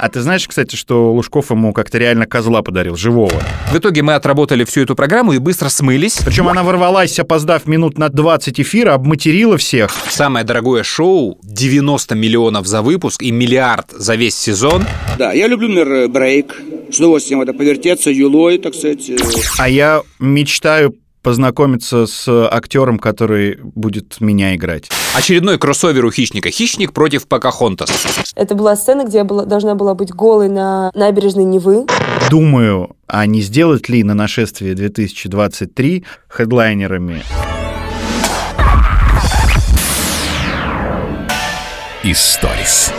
А ты знаешь, кстати, что Лужков ему как-то реально козла подарил, живого. В итоге мы отработали всю эту программу и быстро смылись. Причем она ворвалась, опоздав минут на 20 эфира, обматерила всех. Самое дорогое шоу, 90 миллионов за выпуск и миллиард за весь сезон. Да, я люблю, например, брейк. С удовольствием это повертеться, юлой, так сказать. э. А я мечтаю познакомиться с актером, который будет меня играть. Очередной кроссовер у Хищника. Хищник против Покахонтас. Это была сцена, где я была, должна была быть голой на набережной Невы. Думаю, а не сделать ли на нашествие 2023 хедлайнерами Историс.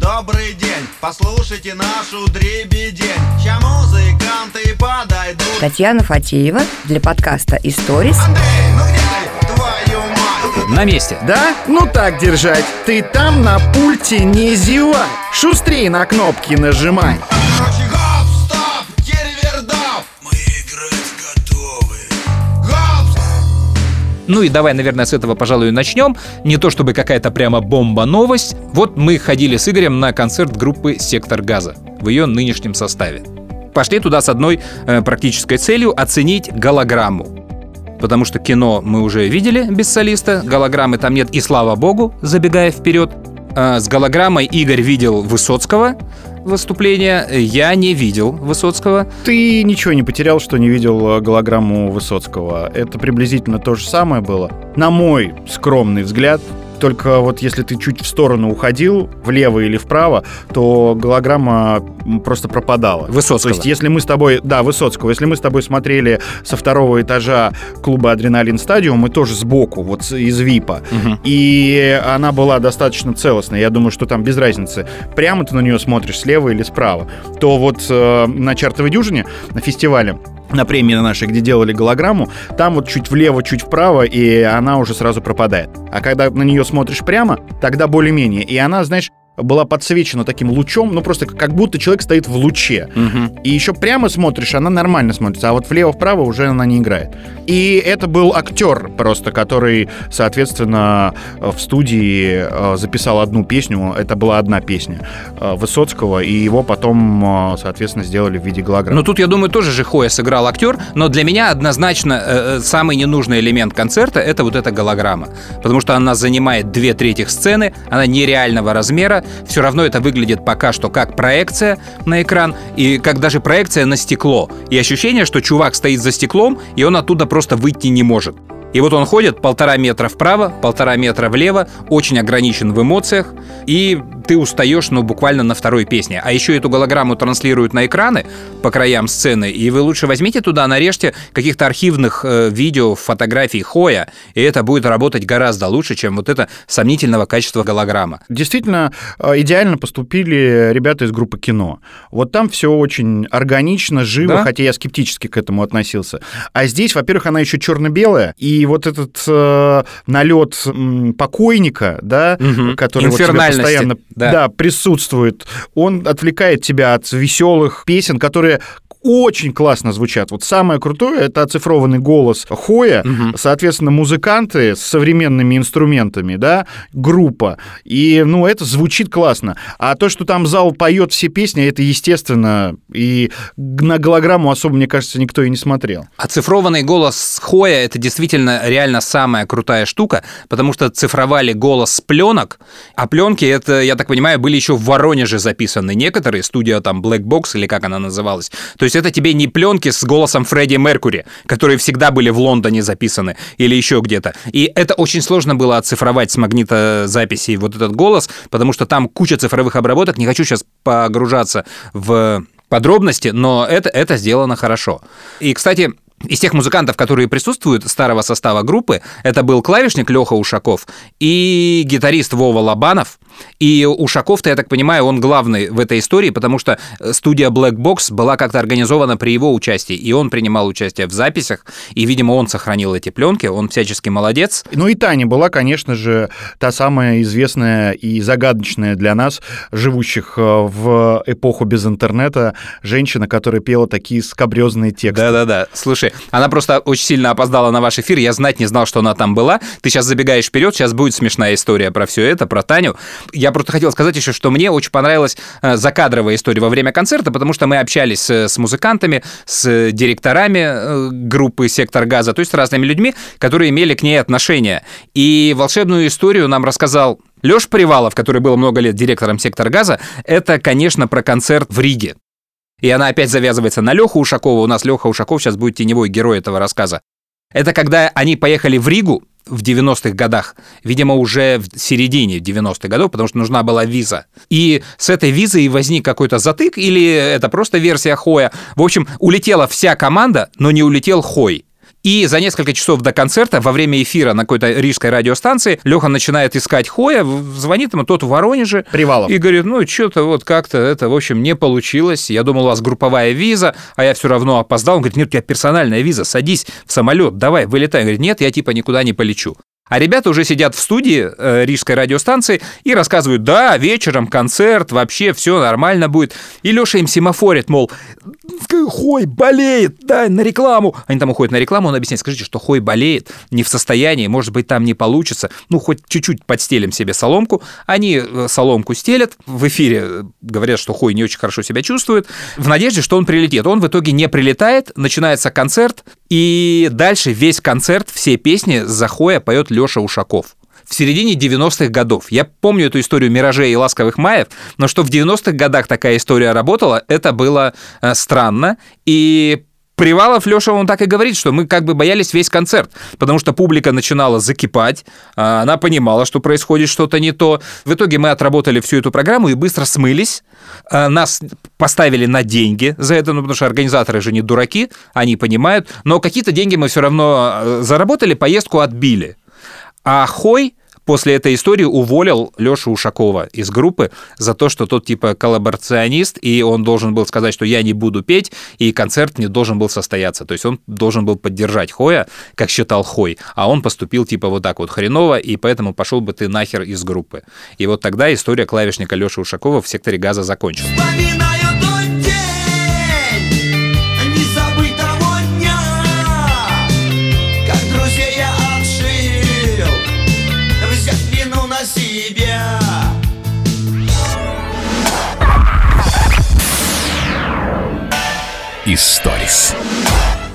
Добрый день! Послушайте нашу дребедень. Ща музыканты подойдут. Татьяна Фатеева для подкаста «Историс». Андрей, ну где ты, твою мать? На месте. Да? Ну так держать. Ты там на пульте не зевай. Шустрее на кнопки нажимай. Короче, Ну и давай, наверное, с этого, пожалуй, начнем. Не то чтобы какая-то прямо бомба-новость. Вот мы ходили с Игорем на концерт группы «Сектор газа» в ее нынешнем составе. Пошли туда с одной э, практической целью оценить голограмму. Потому что кино мы уже видели без солиста, голограммы там нет, и слава богу, забегая вперед. А с голограммой Игорь видел Высоцкого выступление, я не видел Высоцкого. Ты ничего не потерял, что не видел э, голограмму Высоцкого. Это приблизительно то же самое было. На мой скромный взгляд, только вот если ты чуть в сторону уходил, влево или вправо, то голограмма просто пропадала. Высоцкого. То есть, если мы с тобой, да, Высоцкого, если мы с тобой смотрели со второго этажа клуба Адреналин Стадиум, мы тоже сбоку, вот из ВИПа, и она была достаточно целостная. Я думаю, что там без разницы, прямо ты на нее смотришь, слева или справа. То вот э, на чартовой дюжине, на фестивале, на премии на нашей, где делали голограмму, там вот чуть влево, чуть вправо, и она уже сразу пропадает. А когда на нее смотришь прямо, тогда более-менее. И она, знаешь, была подсвечена таким лучом, ну просто как будто человек стоит в луче. И еще прямо смотришь, она нормально смотрится, а вот влево-вправо уже она не играет. И это был актер просто, который, соответственно, в студии э, записал одну песню, это была одна песня э, Высоцкого, и его потом, э, соответственно, сделали в виде голограммы. Ну тут, я думаю, тоже же Хоя сыграл актер, но для меня однозначно самый ненужный элемент концерта это вот эта голограмма. Потому что она занимает две трети сцены, она нереального размера, все равно это выглядит пока что как проекция на экран, и как даже проекция на стекло. И ощущение, что чувак стоит за стеклом, и он оттуда просто выйти не может. И вот он ходит полтора метра вправо, полтора метра влево, очень ограничен в эмоциях, и ты устаешь, ну, буквально на второй песне. А еще эту голограмму транслируют на экраны по краям сцены, и вы лучше возьмите туда, нарежьте каких-то архивных э, видео, фотографий Хоя, и это будет работать гораздо лучше, чем вот это сомнительного качества голограмма. Действительно, э, идеально поступили ребята из группы кино. Вот там все очень органично, живо, Да? хотя я скептически к этому относился. А здесь, во-первых, она еще черно-белая, и вот этот э, налет покойника, да, Мгм. который вот Инфернальности, постоянно да. да, присутствует, он отвлекает тебя от веселых песен, которые очень классно звучат. Вот самое крутое — это оцифрованный голос Хоя, соответственно, музыканты с современными инструментами, да, группа. И, ну, это звучит классно. А то, что там зал поет все песни, это естественно. И на голограмму особо, мне кажется, никто и не смотрел. Оцифрованный голос Хоя — это действительно реально самая крутая штука, потому что цифровали голос с пленок, а пленки — это, я так понимаю, были еще в Воронеже записаны некоторые, студия там Black Box или как она называлась. То есть это тебе не пленки с голосом Фредди Меркури, которые всегда были в Лондоне записаны или еще где-то. И это очень сложно было оцифровать с магнитозаписи вот этот голос, потому что там куча цифровых обработок. Не хочу сейчас погружаться в подробности, но это, это сделано хорошо. И, кстати, из тех музыкантов, которые присутствуют старого состава группы, это был клавишник Леха Ушаков и гитарист Вова Лобанов. И Ушаков-то, я так понимаю, он главный в этой истории, потому что студия Black Box была как-то организована при его участии, и он принимал участие в записях, и, видимо, он сохранил эти пленки, он всячески молодец. Ну и Таня была, конечно же, та самая известная и загадочная для нас, живущих э, в эпоху без интернета, женщина, которая пела такие скобрезные тексты. Да-да-да. Слушай, Она просто очень сильно опоздала на ваш эфир, я знать не знал, что она там была. Ты сейчас забегаешь вперед, сейчас будет смешная история про все это, про Таню. Я просто хотел сказать еще, что мне очень понравилась э, закадровая история во время концерта, потому что мы общались э, с музыкантами, с директорами э, группы «Сектор газа», то есть с разными людьми, которые имели к ней отношение. И волшебную историю нам рассказал Лёш Привалов, который был много лет директором «Сектор газа», это, конечно, про концерт в Риге. И она опять завязывается на Леху Ушакова. У нас Леха Ушаков сейчас будет теневой герой этого рассказа. Это когда они поехали в Ригу в 90-х годах, видимо, уже в середине 90-х годов, потому что нужна была виза. И с этой визой возник какой-то затык, или это просто версия Хоя. В общем, улетела вся команда, но не улетел Хой. И за несколько часов до концерта, во время эфира на какой-то рижской радиостанции, Леха начинает искать Хоя, звонит ему тот в Воронеже. Привалов. И говорит, ну, что-то вот как-то это, в общем, не получилось. Я думал, у вас групповая виза, а я все равно опоздал. Он говорит, нет, у тебя персональная виза, садись в самолет, давай, вылетай. Он говорит, нет, я типа никуда не полечу. А ребята уже сидят в студии э, Рижской радиостанции и рассказывают, да, вечером концерт, вообще все нормально будет. И Леша им семафорит, мол, Хой болеет, да, на рекламу. Они там уходят на рекламу, он объясняет, скажите, что Хой болеет, не в состоянии, может быть, там не получится. Ну, хоть чуть-чуть подстелим себе соломку. Они э, соломку стелят, в эфире э, говорят, что Хой не очень хорошо себя чувствует, в надежде, что он прилетит. Он в итоге не прилетает, начинается концерт, и дальше весь концерт, все песни за Хоя поет Леша Ушаков в середине 90-х годов. Я помню эту историю «Миражей» и «Ласковых маев», но что в 90-х годах такая история работала, это было э, странно. И Привалов Леша, он так и говорит, что мы как бы боялись весь концерт, потому что публика начинала закипать, а она понимала, что происходит что-то не то. В итоге мы отработали всю эту программу и быстро смылись. А Нас поставили на деньги за это, ну, потому что организаторы же не дураки, они понимают. Но какие-то деньги мы все равно э, заработали, поездку отбили. А Хой после этой истории уволил Лешу Ушакова из группы за то, что тот типа коллаборационист, и он должен был сказать, что я не буду петь, и концерт не должен был состояться. То есть он должен был поддержать Хоя, как считал Хой, а он поступил типа вот так вот хреново, и поэтому пошел бы ты нахер из группы. И вот тогда история клавишника Леши Ушакова в секторе газа закончилась. Историс.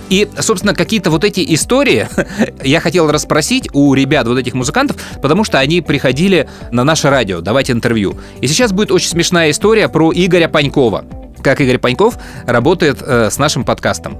И, собственно, какие-то вот эти истории я хотел расспросить у ребят, вот этих музыкантов, потому что они приходили на наше радио давать интервью. И сейчас будет очень смешная история про Игоря Панькова. Как Игорь Паньков работает э, с нашим подкастом.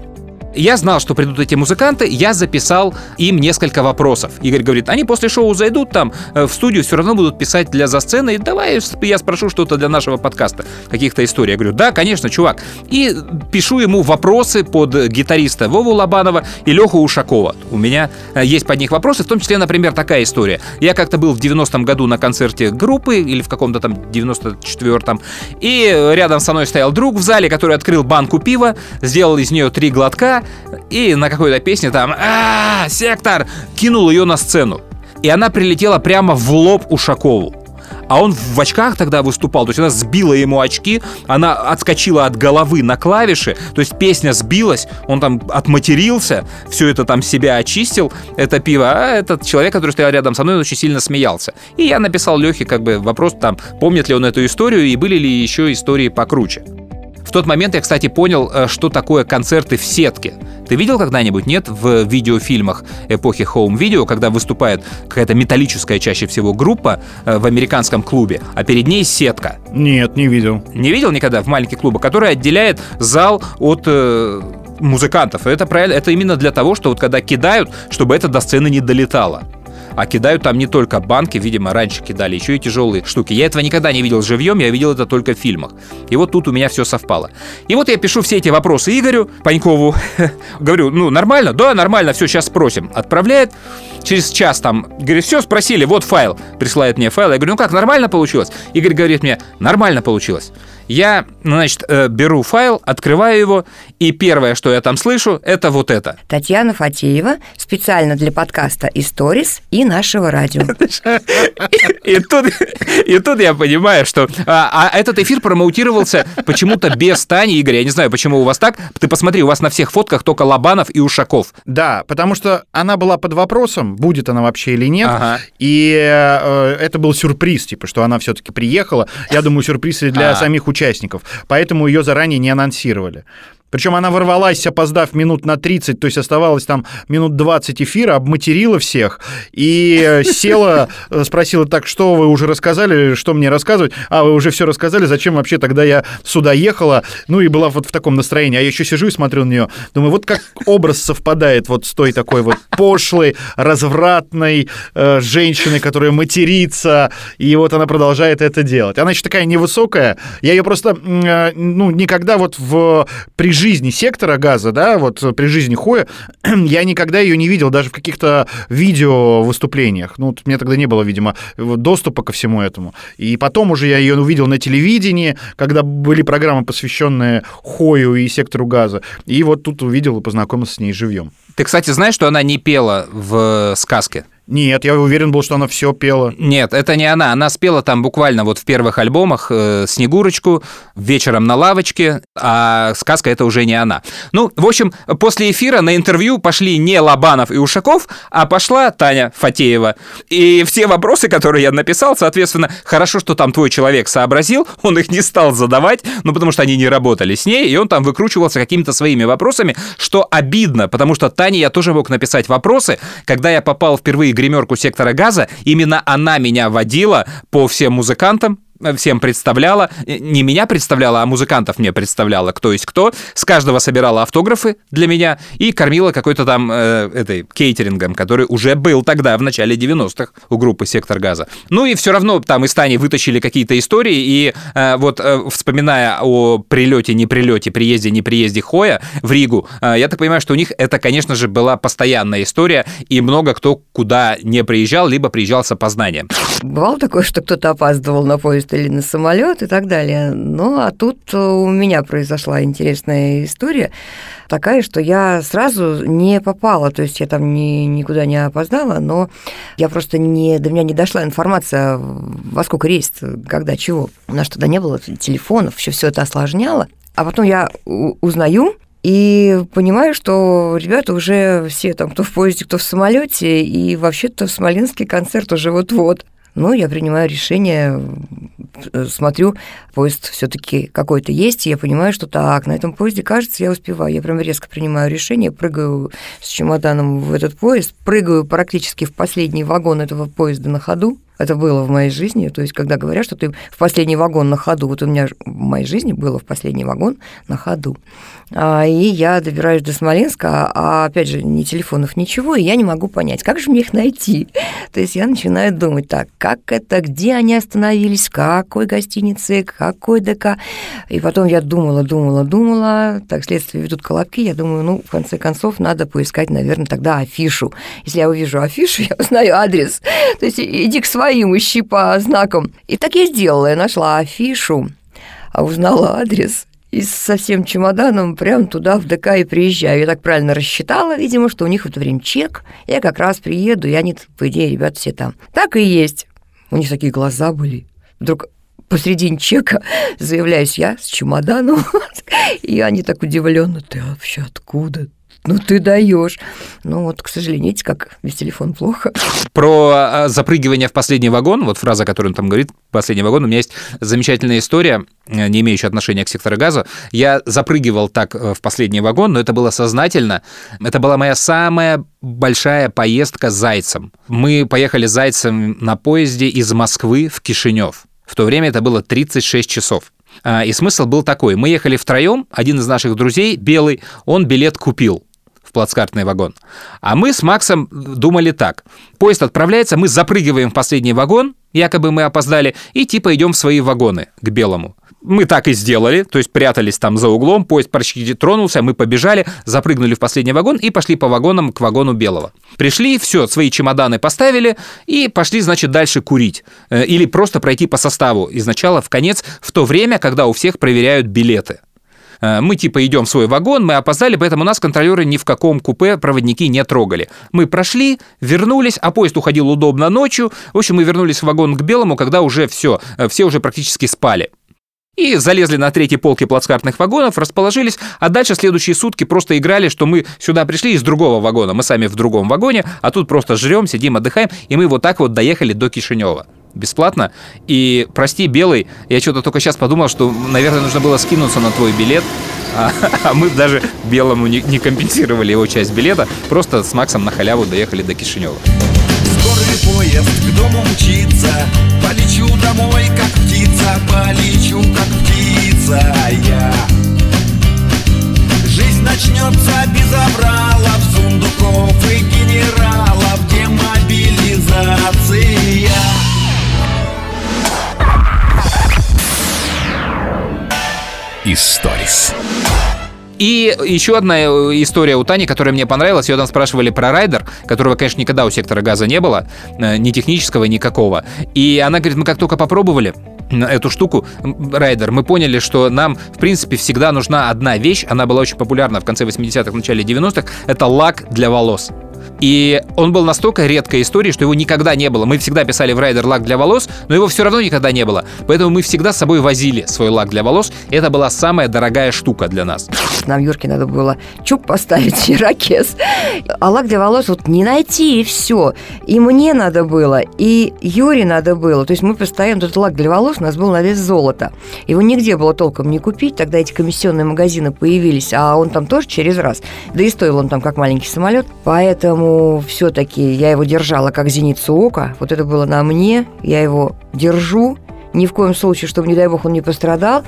Я знал, что придут эти музыканты, я записал им несколько вопросов. Игорь говорит, они после шоу зайдут там э, в студию, все равно будут писать для за сцены, давай я спрошу что-то для нашего подкаста, каких-то историй. Я говорю, да, конечно, чувак. И пишу ему вопросы под гитариста Вову Лобанова и Леху Ушакова. У меня э, есть под них вопросы, в том числе, например, такая история. Я как-то был в 90-м году на концерте группы, или в каком-то там 94-м, и рядом со мной стоял друг в зале, который открыл банку пива, сделал из нее три глотка, и на какой-то песне там «А, сектор!» кинул ее на сцену. И она прилетела прямо в лоб Ушакову. А он в очках тогда выступал, то есть она сбила ему очки, она отскочила от головы на клавиши, то есть песня сбилась, он там отматерился, все это там себя очистил, это пиво, а этот человек, который стоял рядом со мной, он очень сильно смеялся. И я написал Лехе как бы вопрос там, помнит ли он эту историю и были ли еще истории покруче. В тот момент я, кстати, понял, э, что такое концерты в сетке. Ты видел когда-нибудь, нет, в видеофильмах эпохи хоум-видео, когда выступает какая-то металлическая чаще всего группа э, в американском клубе, а перед ней сетка. Нет, не видел. Не видел никогда в маленьких клубах, которая отделяет зал от э, музыкантов. Это правильно, это именно для того, что вот когда кидают, чтобы это до сцены не долетало. А кидают там не только банки, видимо, раньше кидали еще и тяжелые штуки. Я этого никогда не видел живьем, я видел это только в фильмах. И вот тут у меня все совпало. И вот я пишу все эти вопросы Игорю Панькову. Говорю, ну нормально? Да, нормально, все, сейчас спросим. Отправляет. Через час там, говорит, все, спросили, вот файл. Присылает мне файл. Я говорю, ну как, нормально получилось? Игорь говорит мне, нормально получилось. Я, значит, э, беру файл, открываю его, и первое, что я там слышу, это вот это. Татьяна Фатеева специально для подкаста «Историс» и нашего радио. И тут, и тут я понимаю, что... А, а этот эфир промоутировался почему-то без Тани, Игорь. Я не знаю, почему у вас так. Ты посмотри, у вас на всех фотках только Лобанов и Ушаков. Да, потому что она была под вопросом, будет она вообще или нет. Ага. И э, это был сюрприз, типа, что она все-таки приехала. Я думаю, сюрприз и для А. самих участников. Поэтому ее заранее не анонсировали. Причем она ворвалась, опоздав минут на 30, то есть оставалось там минут 20 эфира, обматерила всех и э, села, э, спросила, так, что вы уже рассказали, что мне рассказывать? А, вы уже все рассказали, зачем вообще тогда я сюда ехала? Ну и была вот в таком настроении. А я еще сижу и смотрю на нее, думаю, вот как образ совпадает вот с той такой вот пошлой, развратной э, женщиной, которая матерится, и вот она продолжает это делать. Она еще такая невысокая, я ее просто, э, ну, никогда вот в, при жизни сектора газа, да, вот при жизни Хоя, я никогда ее не видел даже в каких-то видео выступлениях. Ну, у меня тогда не было, видимо, доступа ко всему этому. И потом уже я ее увидел на телевидении, когда были программы, посвященные Хою и сектору газа. И вот тут увидел и познакомился с ней живьем. Ты, кстати, знаешь, что она не пела в сказке? Нет, я уверен был, что она все пела. Нет, это не она. Она спела там буквально вот в первых альбомах э, «Снегурочку», «Вечером на лавочке», а сказка это уже не она. Ну, в общем, после эфира на интервью пошли не Лобанов и Ушаков, а пошла Таня Фатеева. И все вопросы, которые я написал, соответственно, хорошо, что там твой человек сообразил, он их не стал задавать, ну, потому что они не работали с ней, и он там выкручивался какими-то своими вопросами, что обидно, потому что Тане я тоже мог написать вопросы, когда я попал впервые гримерку сектора газа, именно она меня водила по всем музыкантам, всем представляла, не меня представляла, а музыкантов мне представляла, кто есть кто, с каждого собирала автографы для меня и кормила какой-то там э, этой кейтерингом, который уже был тогда, в начале 90-х у группы «Сектор газа». Ну и все равно там из Тани вытащили какие-то истории, и э, вот э, вспоминая о прилете, не прилете, приезде, не приезде Хоя в Ригу, э, я так понимаю, что у них это, конечно же, была постоянная история, и много кто куда не приезжал, либо приезжал с опознанием. Бывало такое, что кто-то опаздывал на поезд или на самолет и так далее. Ну, а тут э, у меня произошла интересная история такая, что я сразу не попала, то есть я там ни, никуда не опоздала, но я просто не, до меня не дошла информация, во сколько рейс, когда, чего. У нас тогда не было телефонов, все все это осложняло. А потом я узнаю, и понимаю, что ребята уже все там, кто в поезде, кто в самолете, и вообще-то в Смоленске концерт уже вот-вот. Ну, я принимаю решение, э, смотрю, поезд все-таки какой-то есть, и я понимаю, что так, на этом поезде, кажется, я успеваю. Я прям резко принимаю решение, прыгаю с чемоданом в этот поезд, прыгаю практически в последний вагон этого поезда на ходу. Это было в моей жизни, то есть когда говорят, что ты в последний вагон на ходу, вот у меня в моей жизни было в последний вагон на ходу. А, И я добираюсь до Смоленска, а опять же, ни телефонов, ничего, и я не могу понять, как же мне их найти. То есть я начинаю думать, так, как это, где они остановились, в какой гостинице, какой ДК. И потом я думала, думала, думала, так, следствие ведут колобки, я думаю, ну, в конце концов, надо поискать, наверное, тогда афишу. Если я увижу афишу, я узнаю адрес. То есть иди к своим, ищи по знакам. И так я сделала, я нашла афишу, а узнала адрес, и со всем чемоданом прям туда, в ДК, и приезжаю. Я так правильно рассчитала, видимо, что у них в это время чек. Я как раз приеду, и они, по идее, ребята все там. Так и есть. У них такие глаза были. Вдруг посредине чека заявляюсь я с чемоданом, и они так удивленно, ты вообще откуда? Ну ты даешь. Ну вот, к сожалению, видите, как без телефона плохо. Про а, запрыгивание в последний вагон, вот фраза, которую он там говорит, последний вагон, у меня есть замечательная история, э, не имеющая отношения к сектору газа. Я запрыгивал так э, в последний вагон, но это было сознательно. Это была моя самая большая поездка с Зайцем. Мы поехали с Зайцем на поезде из Москвы в Кишинев. В то время это было 36 часов. А, И смысл был такой. Мы ехали втроем, один из наших друзей, белый, он билет купил плацкартный вагон. А мы с Максом думали так. Поезд отправляется, мы запрыгиваем в последний вагон, якобы мы опоздали, и типа идем в свои вагоны к белому. Мы так и сделали, то есть прятались там за углом, поезд почти тронулся, мы побежали, запрыгнули в последний вагон и пошли по вагонам к вагону белого. Пришли, все, свои чемоданы поставили и пошли, значит, дальше курить. Э, Или просто пройти по составу из начала в конец, в то время, когда у всех проверяют билеты. Э, Мы типа идем в свой вагон, мы опоздали, поэтому нас контролеры ни в каком купе проводники не трогали. Мы прошли, вернулись, а поезд уходил удобно ночью. В общем, мы вернулись в вагон к белому, когда уже все, все уже практически спали. И залезли на третьей полке плацкартных вагонов, расположились, а дальше следующие сутки просто играли, что мы сюда пришли из другого вагона. Мы сами в другом вагоне, а тут просто жрем, сидим, отдыхаем, и мы вот так вот доехали до Кишинева бесплатно. И прости, белый, я что-то только сейчас подумал, что, наверное, нужно было скинуться на твой билет, а, а мы даже белому не, не компенсировали его часть билета, просто с Максом на халяву доехали до Кишинева. Скорый поезд к дому мчится Полечу домой, как птица Полечу, как птица я Жизнь начнется без обралов Сундуков и генералов Демобилизация Историс. И еще одна э, история у Тани, которая мне понравилась. Ее там спрашивали про райдер, которого, конечно, никогда у сектора газа не было, э, ни технического, никакого. И она говорит, мы как только попробовали, эту штуку, райдер, мы поняли, что нам, в принципе, всегда нужна одна вещь, она была очень популярна в конце 80-х, начале 90-х, это лак для волос. И он был настолько редкой историей, что его никогда не было. Мы всегда писали в райдер лак для волос, но его все равно никогда не было. Поэтому мы всегда с собой возили свой лак для волос. Это была самая дорогая штука для нас. Нам Юрке надо было чуб поставить ирокез. А лак для волос вот не найти, и все. И мне надо было, и Юре надо было. То есть мы постоянно, этот лак для волос у нас был на вес золота. Его нигде было толком не купить. Тогда эти комиссионные магазины появились, а он там тоже через раз. Да и стоил он там как маленький самолет. Поэтому все-таки я его держала как зеницу ока. Вот это было на мне. Я его держу, ни в коем случае, чтобы, не дай бог, он не пострадал,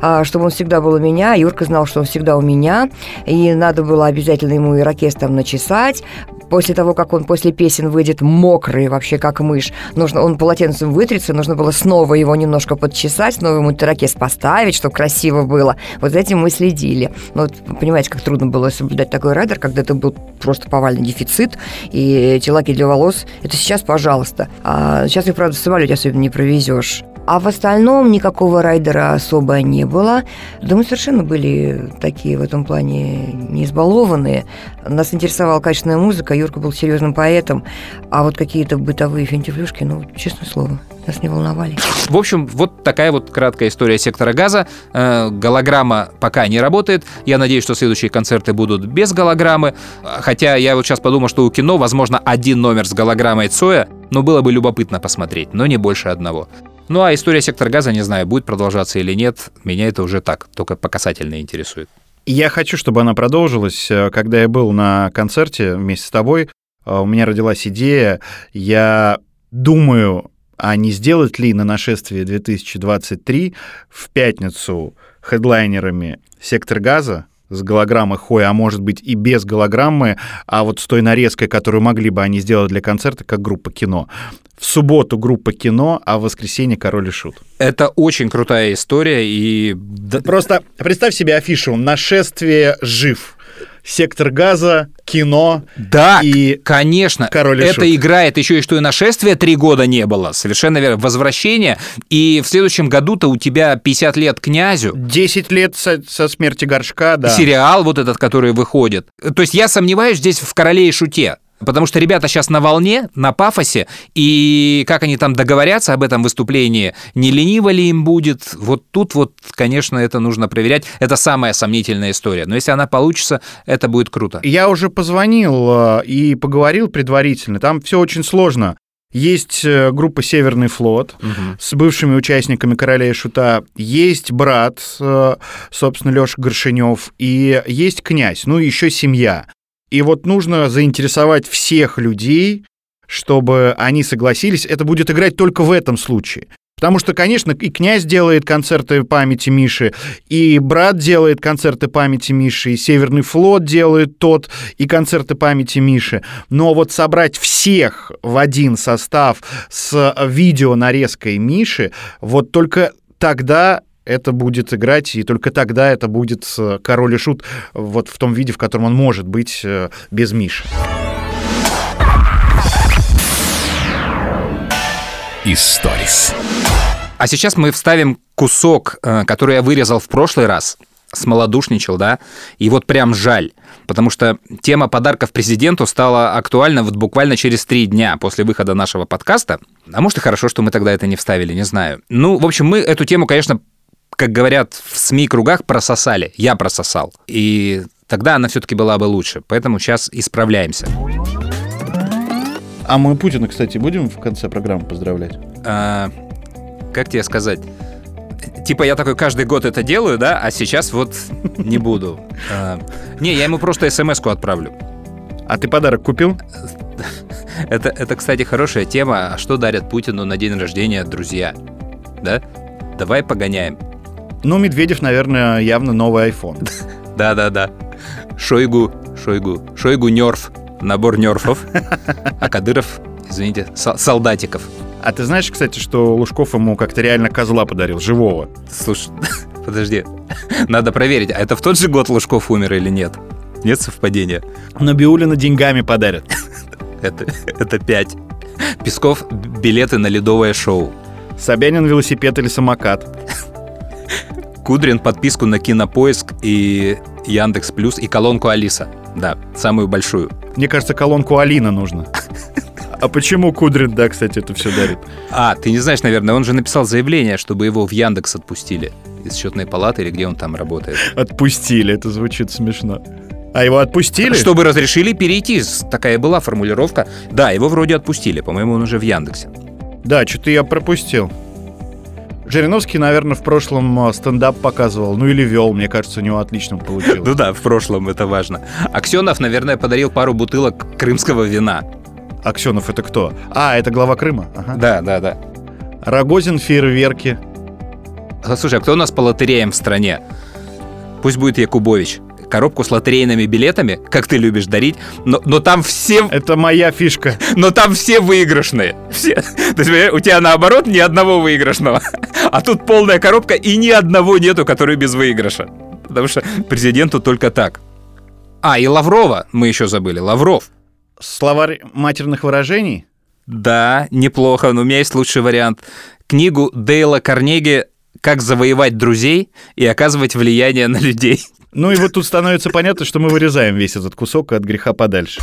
а, чтобы он всегда был у меня. Юрка знал, что он всегда у меня, и надо было обязательно ему ирокез там начесать. После того, как он после песен выйдет мокрый, вообще как мышь, нужно, он полотенцем вытрется, нужно было снова его немножко подчесать, снова ему ирокез поставить, чтобы красиво было. Вот за этим мы следили. Но вот, понимаете, как трудно было соблюдать такой райдер, когда это был просто повальный дефицит, и эти лаки для волос, это сейчас, пожалуйста. А сейчас их, правда, в самолете особенно не провезешь. А в остальном никакого райдера особо не было. Да мы совершенно были такие в этом плане не избалованные. Нас интересовала качественная музыка, Юрка был серьезным поэтом, а вот какие-то бытовые финтифлюшки, ну, честное слово, нас не волновали. В общем, вот такая вот краткая история сектора газа. Э, Голограмма пока не работает. Я надеюсь, что следующие концерты будут без голограммы. Хотя я вот сейчас подумал, что у кино, возможно, один номер с голограммой Цоя, но было бы любопытно посмотреть, но не больше одного. Ну а история сектора газа, не знаю, будет продолжаться или нет, меня это уже так, только по касательно интересует. Я хочу, чтобы она продолжилась. Э, Когда я был на концерте вместе с тобой, э, у меня родилась идея. Я думаю, а не сделать ли на нашествие 2023 в пятницу хедлайнерами «Сектор газа», с голограммой Хой, а может быть и без голограммы, а вот с той нарезкой, которую могли бы они сделать для концерта, как группа кино. В субботу группа кино, а в воскресенье король и шут. Это очень крутая история, и Просто представь себе афишу «Нашествие жив». Сектор газа, кино. Да, И конечно. Король и это Шут. играет еще и что и нашествия три года не было. Совершенно верно. Возвращение. И в следующем году-то у тебя 50 лет князю. 10 лет со, со смерти горшка, да. Сериал вот этот, который выходит. То есть я сомневаюсь здесь в короле и шуте. Потому что ребята сейчас на волне, на пафосе, и как они там договорятся об этом выступлении, не лениво ли им будет, вот тут вот, конечно, это нужно проверять. Это самая сомнительная история. Но если она получится, это будет круто. Я уже позвонил э, и поговорил предварительно. Там все очень сложно. Есть э, группа «Северный флот» с бывшими участниками «Короля и Шута». Есть брат, э, собственно, Леша Горшинев. И есть князь, ну и еще семья. И вот нужно заинтересовать всех людей, чтобы они согласились. Это будет играть только в этом случае. Потому что, конечно, и князь делает концерты памяти Миши, и брат делает концерты памяти Миши, и Северный флот делает тот, и концерты памяти Миши. Но вот собрать всех в один состав с видео нарезкой Миши, вот только тогда это будет играть, и только тогда это будет э, король и шут вот в том виде, в котором он может быть э, без Миши. Историс. А сейчас мы вставим кусок, э, который я вырезал в прошлый раз, смолодушничал, да, и вот прям жаль, потому что тема подарков президенту стала актуальна вот буквально через три дня после выхода нашего подкаста. А может и хорошо, что мы тогда это не вставили, не знаю. Ну, в общем, мы эту тему, конечно, как говорят в СМИ-кругах, прососали. Я прососал. И тогда она все-таки была бы лучше. Поэтому сейчас исправляемся. А мы Путина, кстати, будем в конце программы поздравлять? А, как тебе сказать? Типа я такой каждый год это делаю, да, а сейчас вот не буду. А, не, я ему просто смс-ку отправлю. А ты подарок купил? Это, это, кстати, хорошая тема. А что дарят Путину на день рождения друзья? Да? Давай погоняем. Ну, Медведев, наверное, явно новый iPhone. Да-да-да. Шойгу, Шойгу, Шойгу нерф, набор нерфов, а Кадыров, извините, сол- солдатиков. А ты знаешь, кстати, что Лужков ему как-то реально козла подарил, живого? Слушай, подожди, надо проверить, а это в тот же год Лужков умер или нет? Нет совпадения? Набиулина деньгами подарят. Это, это пять. Песков билеты на ледовое шоу. Собянин велосипед или самокат. Кудрин подписку на Кинопоиск и Яндекс Плюс и колонку Алиса. Да, самую большую. Мне кажется, колонку Алина нужно. А почему Кудрин, да, кстати, это все дарит? А, ты не знаешь, наверное, он же написал заявление, чтобы его в Яндекс отпустили из счетной палаты или где он там работает. Отпустили, это звучит смешно. А его отпустили? Чтобы разрешили перейти. Такая была формулировка. Да, его вроде отпустили. По-моему, он уже в Яндексе. Да, что-то я пропустил. Жириновский, наверное, в прошлом а, стендап показывал, ну или вел, мне кажется, у него отлично получилось. Ну да, в прошлом это важно. Аксенов, наверное, подарил пару бутылок крымского вина. Аксенов это кто? А, это глава Крыма? Ага. Да, да, да. Рогозин фейерверки. Слушай, а кто у нас по лотереям в стране? Пусть будет Якубович. Коробку с лотерейными билетами, как ты любишь дарить, но, но там все Это моя фишка. но там все выигрышные. Все. То есть, у тебя наоборот ни одного выигрышного. А тут полная коробка и ни одного нету, который без выигрыша. Потому что президенту только так. А, и Лаврова мы еще забыли. Лавров. Словарь матерных выражений? Да, неплохо, но у меня есть лучший вариант. Книгу Дейла Карнеги «Как завоевать друзей и оказывать влияние на людей». Ну и вот тут становится понятно, что мы вырезаем весь этот кусок от греха подальше.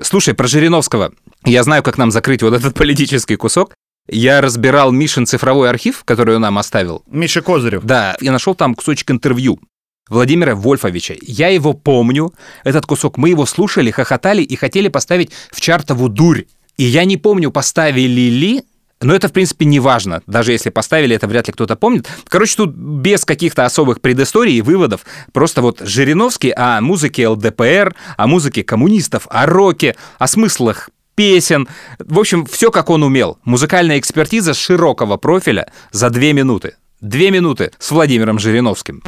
Слушай, про Жириновского. Я знаю, как нам закрыть вот этот политический кусок. Я разбирал Мишин цифровой архив, который он нам оставил. Миша Козырев. Да, я нашел там кусочек интервью Владимира Вольфовича. Я его помню, этот кусок. Мы его слушали, хохотали и хотели поставить в чартову дурь. И я не помню, поставили ли, но это, в принципе, не важно. Даже если поставили, это вряд ли кто-то помнит. Короче, тут без каких-то особых предысторий и выводов. Просто вот Жириновский о музыке ЛДПР, о музыке коммунистов, о роке, о смыслах песен. В общем, все как он умел. Музыкальная экспертиза широкого профиля за две минуты. Две минуты с Владимиром Жириновским.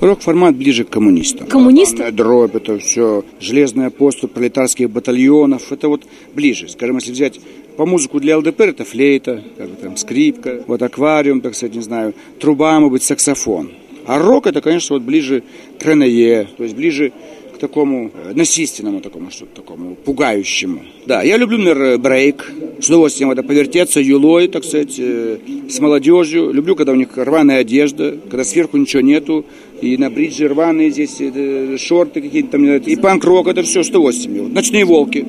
Рок-формат ближе к коммунистам. Коммунисты? Барабанная дробь, это все, железная поступь пролетарских батальонов, это вот ближе. Скажем, если взять по музыку для ЛДПР, это флейта, как бы там скрипка, вот аквариум, так сказать, не знаю, труба, может быть, саксофон. А рок это, конечно, вот ближе к Ренее, то есть ближе к такому э, насильственному такому, что-то такому пугающему. Да, я люблю, например, брейк, с удовольствием это повертеться юлой, так сказать, э, с молодежью. Люблю, когда у них рваная одежда, когда сверху ничего нету, и на бридже рваные здесь э, шорты какие-то там, и панк-рок, это все с удовольствием. Вот Ночные волки.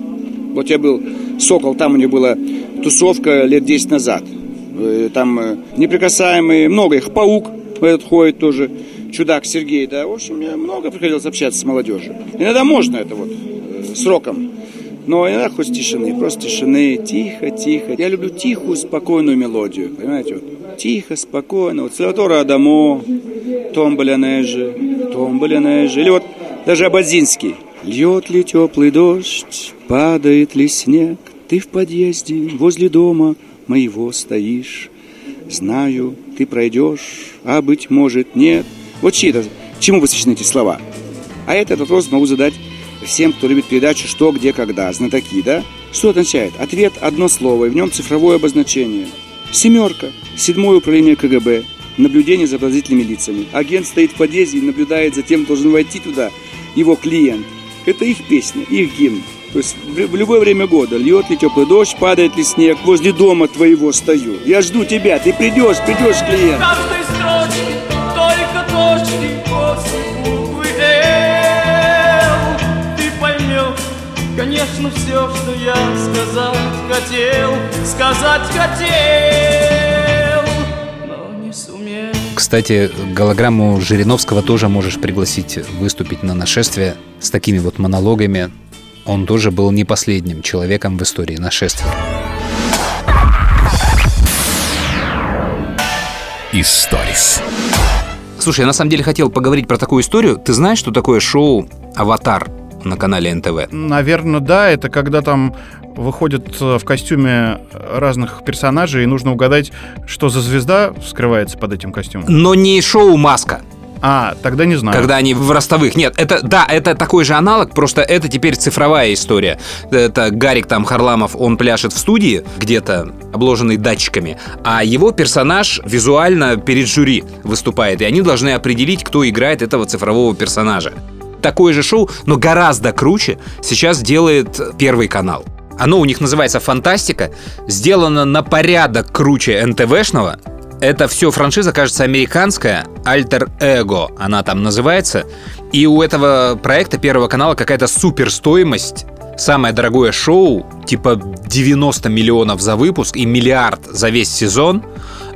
Вот я был, Сокол, там у них была тусовка лет 10 назад. Э, Там э, неприкасаемые, много их, паук этот ходит тоже, чудак Сергей, да, в общем, много приходилось общаться с молодежью. Иногда можно это вот, сроком, но иногда хоть тишины, просто тишины, тихо, тихо. Я люблю тихую, спокойную мелодию, понимаете, вот, тихо, спокойно, вот Салватора Адамо, Томболя Неже, Томболя Неже, или вот даже Абадзинский. Льет ли теплый дождь, падает ли снег, ты в подъезде возле дома моего стоишь. Знаю, ты пройдешь, а быть может нет. Вот чьи это, чему посвящены эти слова? А этот вопрос могу задать всем, кто любит передачу «Что, где, когда», знатоки, да? Что означает? Ответ – одно слово, и в нем цифровое обозначение. Семерка, седьмое управление КГБ, наблюдение за подозрительными лицами. Агент стоит в подъезде и наблюдает за тем, должен войти туда, его клиент. Это их песня, их гимн. То есть в любое время года, льет ли теплый дождь, падает ли снег, возле дома твоего стою. Я жду тебя, ты придешь, придешь, клиент. каждой конечно, все, что я сказать хотел, сказать хотел, но не сумел. Кстати, голограмму Жириновского тоже можешь пригласить выступить на нашествие с такими вот монологами. Он тоже был не последним человеком в истории нашествия. Историс. Слушай, я на самом деле хотел поговорить про такую историю. Ты знаешь, что такое шоу «Аватар» на канале НТВ? Наверное, да, это когда там выходят э, в костюме разных персонажей, и нужно угадать, что за звезда скрывается под этим костюмом. Но не шоу «Маска», А, тогда не знаю. когда они в ростовых. Нет, это, да, это такой же аналог, просто это теперь цифровая история. Это Гарик там Харламов, он пляшет в студии, где-то обложенный датчиками, а его персонаж визуально перед жюри выступает, и они должны определить, кто играет этого цифрового персонажа. Такое же шоу, но гораздо круче сейчас делает Первый канал. Оно у них называется «Фантастика», сделано на порядок круче НТВшного, это все франшиза, кажется, американская, Alter Ego она там называется. И у этого проекта Первого канала какая-то суперстоимость. Самое дорогое шоу, типа 90 миллионов за выпуск и миллиард за весь сезон.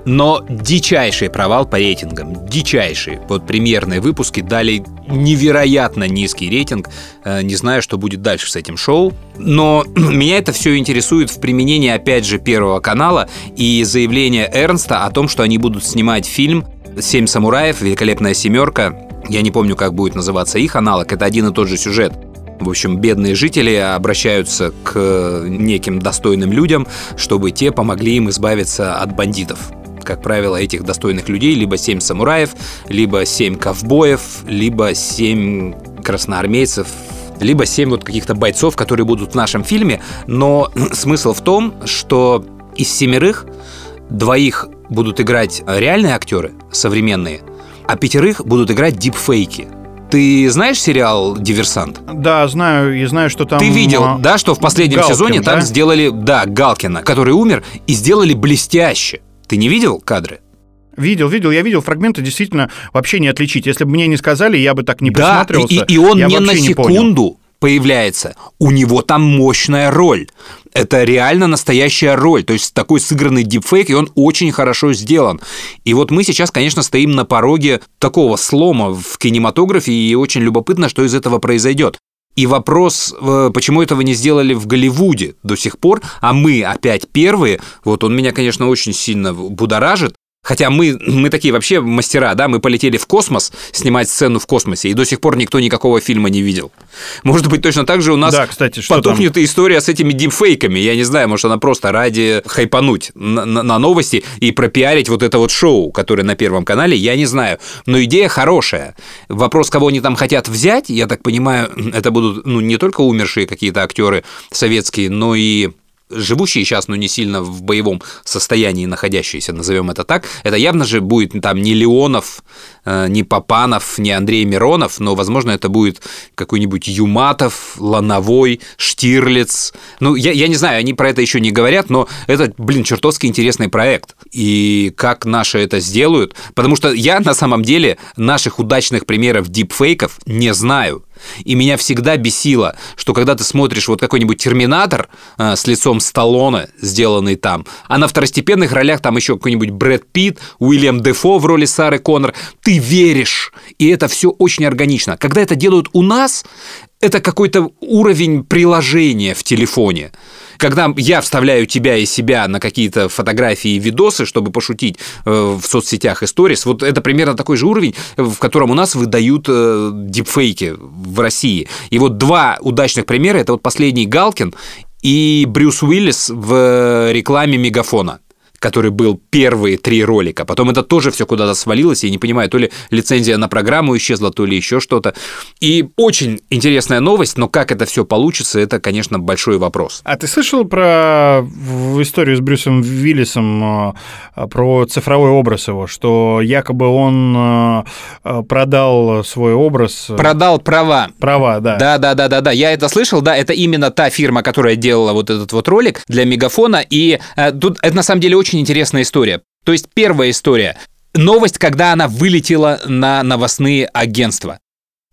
Но дичайший провал по рейтингам. Дичайший. Вот премьерные выпуски дали невероятно низкий рейтинг. Э, Не знаю, что будет дальше с этим шоу. Но меня это все интересует в применении, опять же, Первого канала и заявление Эрнста о том, что они будут снимать фильм «Семь самураев», «Великолепная семерка». Я не помню, как будет называться их аналог. Это один и тот же сюжет. В общем, бедные жители обращаются к неким достойным людям, чтобы те помогли им избавиться от бандитов. Как правило, этих достойных людей либо семь самураев, либо семь ковбоев, либо семь красноармейцев, либо семь вот каких-то бойцов, которые будут в нашем фильме. Но смысл в том, что из семерых двоих будут играть реальные актеры, современные, а пятерых будут играть дипфейки. Ты знаешь сериал «Диверсант»? Да, знаю, и знаю, что там... Ты видел, а, да, что в последнем Галкин, сезоне там да? сделали, да, Галкина, который умер, и сделали блестяще. Ты не видел кадры? Видел, видел, я видел фрагменты, действительно, вообще не отличить. Если бы мне не сказали, я бы так не Да, и, присматривался. и он я не на вообще не секунду появляется. У него там мощная роль. Это реально настоящая роль. То есть такой сыгранный дипфейк, и он очень хорошо сделан. И вот мы сейчас, конечно, стоим на пороге такого слома в кинематографе, и очень любопытно, что из этого произойдет. И вопрос, э, почему этого не сделали в Голливуде до сих пор, а мы опять первые, вот он меня, конечно, очень сильно будоражит. Хотя мы, мы такие вообще мастера, да, мы полетели в космос снимать сцену в космосе, и до сих пор никто никакого фильма не видел. Может быть, точно так же у нас Да, кстати, что потухнет и история с этими дипфейками. Я не знаю, может, она просто ради хайпануть на, на- на новости и пропиарить вот это вот шоу, которое на Первом канале, я не знаю. Но идея хорошая. Вопрос, кого они там хотят взять, я так понимаю, это будут ну, не только умершие какие-то актеры советские, но и живущие сейчас, но не сильно в боевом состоянии находящиеся, назовем это так, это явно же будет там не Леонов, э, не Папанов, не Андрей Миронов, но, возможно, это будет какой-нибудь Юматов, Лановой, Штирлиц. Ну, я, я не знаю, они про это еще не говорят, но это, блин, чертовски интересный проект. И как наши это сделают, потому что я на самом деле наших удачных примеров дипфейков не знаю. И меня всегда бесило, что когда ты смотришь вот какой-нибудь «Терминатор» э, с лицом Сталлоне, сделанный там, а на второстепенных ролях там еще какой-нибудь Брэд Питт, Уильям Дефо в роли Сары Коннор, ты веришь, и это все очень органично. Когда это делают у нас, это какой-то уровень приложения в телефоне. Когда я вставляю тебя и себя на какие-то фотографии и видосы, чтобы пошутить э, в соцсетях и сторис, вот это примерно такой же уровень, в котором у нас выдают э, дипфейки в России. И вот два удачных примера, это вот последний Галкин и Брюс Уиллис в рекламе Мегафона который был первые три ролика. Потом это тоже все куда-то свалилось, я не понимаю, то ли лицензия на программу исчезла, то ли еще что-то. И очень интересная новость, но как это все получится, это, конечно, большой вопрос. А ты слышал про историю с Брюсом Виллисом э, про цифровой образ его, что якобы он э, э, продал свой образ, Продал права. права, да. Да, да, да, да, да. Я это слышал, да, это именно та фирма, которая делала вот этот вот ролик для Мегафона. И э, тут это на самом деле очень интересная история. То есть первая история. Новость, когда она вылетела на новостные агентства.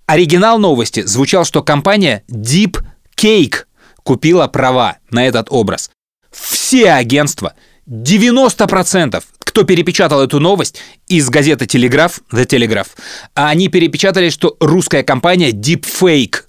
Оригинал новости звучал, что компания Deep Cake купила права на этот образ. Все агентства, 90%, кто перепечатал эту новость из газеты «Телеграф», The Telegraph, они перепечатали, что русская компания Deepfake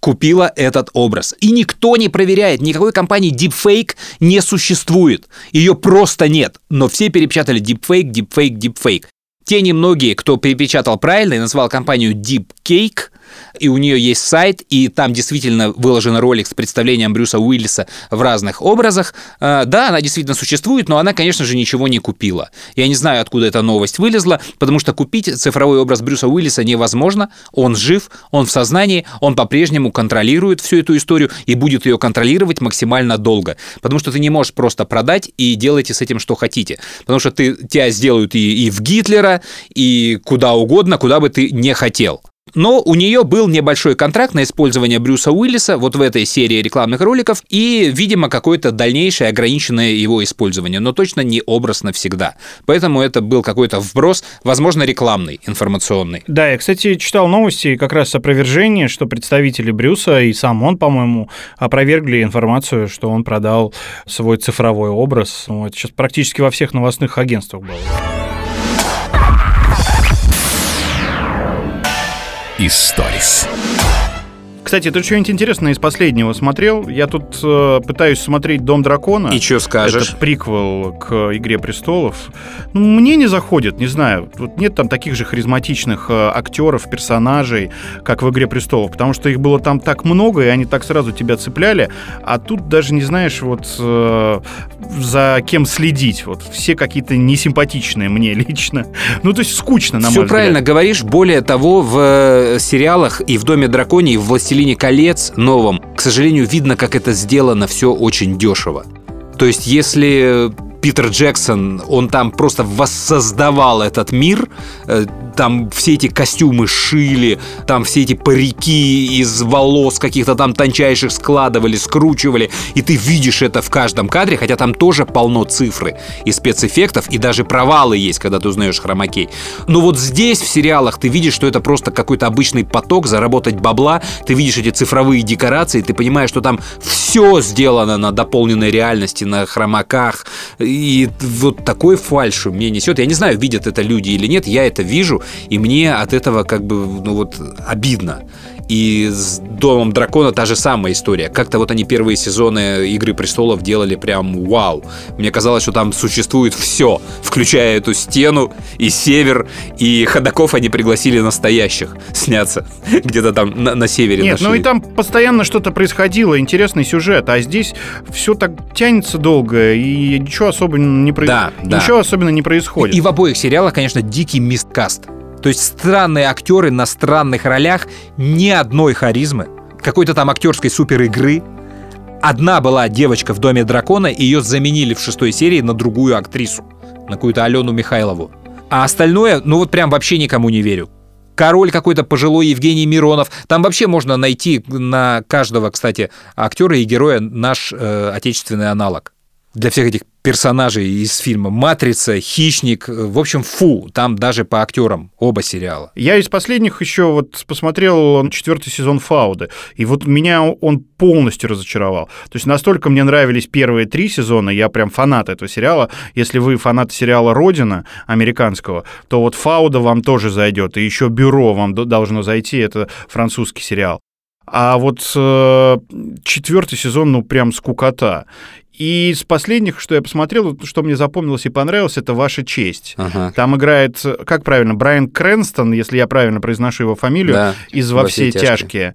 купила этот образ. И никто не проверяет, никакой компании Deepfake не существует. Ее просто нет. Но все перепечатали Deepfake, Deepfake, Deepfake. Те немногие, кто перепечатал правильно и назвал компанию Deep Cake, и у нее есть сайт, и там действительно выложен ролик с представлением Брюса Уиллиса в разных образах. Э, Да, она действительно существует, но она, конечно же, ничего не купила. Я не знаю, откуда эта новость вылезла, потому что купить цифровой образ Брюса Уиллиса невозможно. Он жив, он в сознании, он по-прежнему контролирует всю эту историю и будет ее контролировать максимально долго. Потому что ты не можешь просто продать и делайте с этим что хотите. Потому что ты, тебя сделают и, и в Гитлера, и куда угодно, куда бы ты не хотел. Но у нее был небольшой контракт на использование Брюса Уиллиса вот в этой серии рекламных роликов и, видимо, какое-то дальнейшее ограниченное его использование, но точно не образ навсегда. Поэтому это был какой-то вброс, возможно, рекламный, информационный. Да, я, кстати, читал новости как раз опровержение, что представители Брюса и сам он, по-моему, опровергли информацию, что он продал свой цифровой образ. Ну, это сейчас практически во всех новостных агентствах было. Историс. Кстати, ты что-нибудь интересное из последнего смотрел? Я тут э, пытаюсь смотреть «Дом дракона». И что скажешь? Это приквел к «Игре престолов». Ну, мне не заходит, не знаю. Вот нет там таких же харизматичных э, актеров, персонажей, как в «Игре престолов», потому что их было там так много, и они так сразу тебя цепляли, а тут даже не знаешь, вот э, за кем следить. Вот все какие-то несимпатичные мне лично. Ну, то есть скучно, на Все мой взгляд. правильно говоришь. Более того, в э, сериалах и в Доме драконий, и в Властелине колец новом, к сожалению, видно, как это сделано все очень дешево. То есть, если Питер Джексон, он там просто воссоздавал этот мир, э, там все эти костюмы шили, там все эти парики из волос каких-то там тончайших складывали, скручивали, и ты видишь это в каждом кадре, хотя там тоже полно цифры и спецэффектов, и даже провалы есть, когда ты узнаешь хромакей. Но вот здесь, в сериалах, ты видишь, что это просто какой-то обычный поток, заработать бабла, ты видишь эти цифровые декорации, ты понимаешь, что там все сделано на дополненной реальности, на хромаках, и вот такой фальшу мне несет. Я не знаю, видят это люди или нет, я это вижу, и мне от этого как бы, ну вот, обидно. И с Домом Дракона та же самая история. Как-то вот они первые сезоны Игры престолов делали прям вау. Мне казалось, что там существует все, включая эту стену и север, и ходаков они пригласили настоящих сняться где-то там на, на севере. Нет, ну нашли. и там постоянно что-то происходило, интересный сюжет, а здесь все так тянется долго, и ничего особо не, проис- Да, да. ничего особенно не происходит. И в обоих сериалах, конечно, дикий мисткаст. То есть странные актеры на странных ролях, ни одной харизмы, какой-то там актерской супер игры. Одна была девочка в Доме дракона, и ее заменили в шестой серии на другую актрису, на какую-то Алену Михайлову. А остальное, ну вот прям вообще никому не верю. Король какой-то пожилой Евгений Миронов. Там вообще можно найти на каждого, кстати, актера и героя наш э, отечественный аналог для всех этих персонажей из фильма «Матрица», «Хищник». В общем, фу, там даже по актерам оба сериала. Я из последних еще вот посмотрел четвертый сезон Фауды, и вот меня он полностью разочаровал. То есть настолько мне нравились первые три сезона, я прям фанат этого сериала. Если вы фанат сериала «Родина» американского, то вот Фауда вам тоже зайдет, и еще «Бюро» вам должно зайти, это французский сериал. А вот э, четвертый сезон, ну, прям скукота. И из последних, что я посмотрел, что мне запомнилось и понравилось, это «Ваша честь». Ага. Там играет, как правильно, Брайан Крэнстон, если я правильно произношу его фамилию, Да, из «Во, все тяжкие».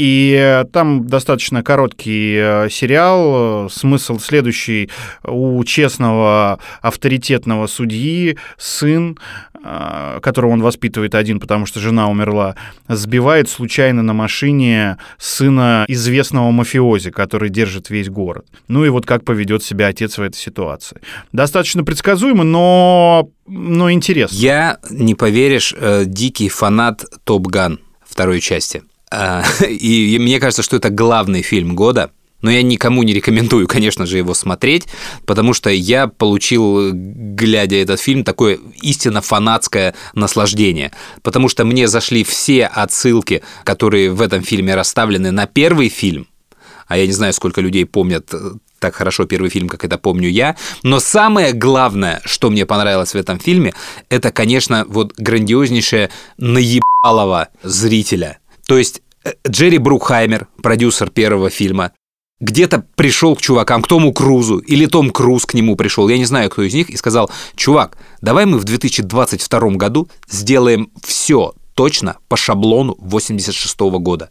И э, там достаточно короткий э, сериал. Смысл следующий. У честного авторитетного судьи сын, э, которого он воспитывает один, потому что жена умерла, сбивает случайно на машине сына известного мафиози, который держит весь город. Ну и вот как поведет себя отец в этой ситуации. Достаточно предсказуемо, но, но интересно. Я, не поверишь, э, дикий фанат Топ Ган второй части. А, И мне кажется, что это главный фильм года. Но я никому не рекомендую, конечно же, его смотреть, потому что я получил, глядя этот фильм, такое истинно фанатское наслаждение. Потому что мне зашли все отсылки, которые в этом фильме расставлены на первый фильм, а я не знаю, сколько людей помнят э, так хорошо первый фильм, как это помню я. Но самое главное, что мне понравилось в этом фильме, это, конечно, вот грандиознейшее наебалово зрителя. То есть э, Джерри Брукхаймер, продюсер первого фильма, где-то пришел к чувакам, к Тому Крузу, или Том Круз к нему пришел, я не знаю, кто из них, и сказал, чувак, давай мы в 2022 году сделаем все точно по шаблону 86 года.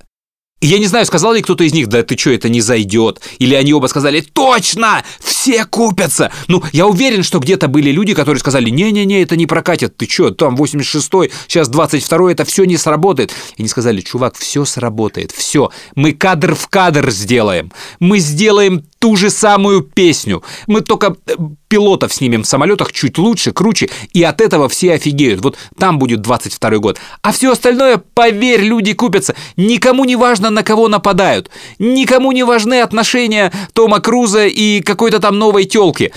И я не знаю, сказал ли кто-то из них, да ты что, это не зайдет. Или они оба сказали, точно, все купятся. Ну, я уверен, что где-то были люди, которые сказали, не-не-не, это не прокатит. Ты что, там 86-й, сейчас 22-й, это все не сработает. И они сказали, чувак, все сработает, все. Мы кадр в кадр сделаем. Мы сделаем ту же самую песню. Мы только э, пилотов снимем в самолетах чуть лучше, круче, и от этого все офигеют. Вот там будет 22 год. А все остальное, поверь, люди купятся. Никому не важно, на кого нападают. Никому не важны отношения Тома Круза и какой-то там новой телки.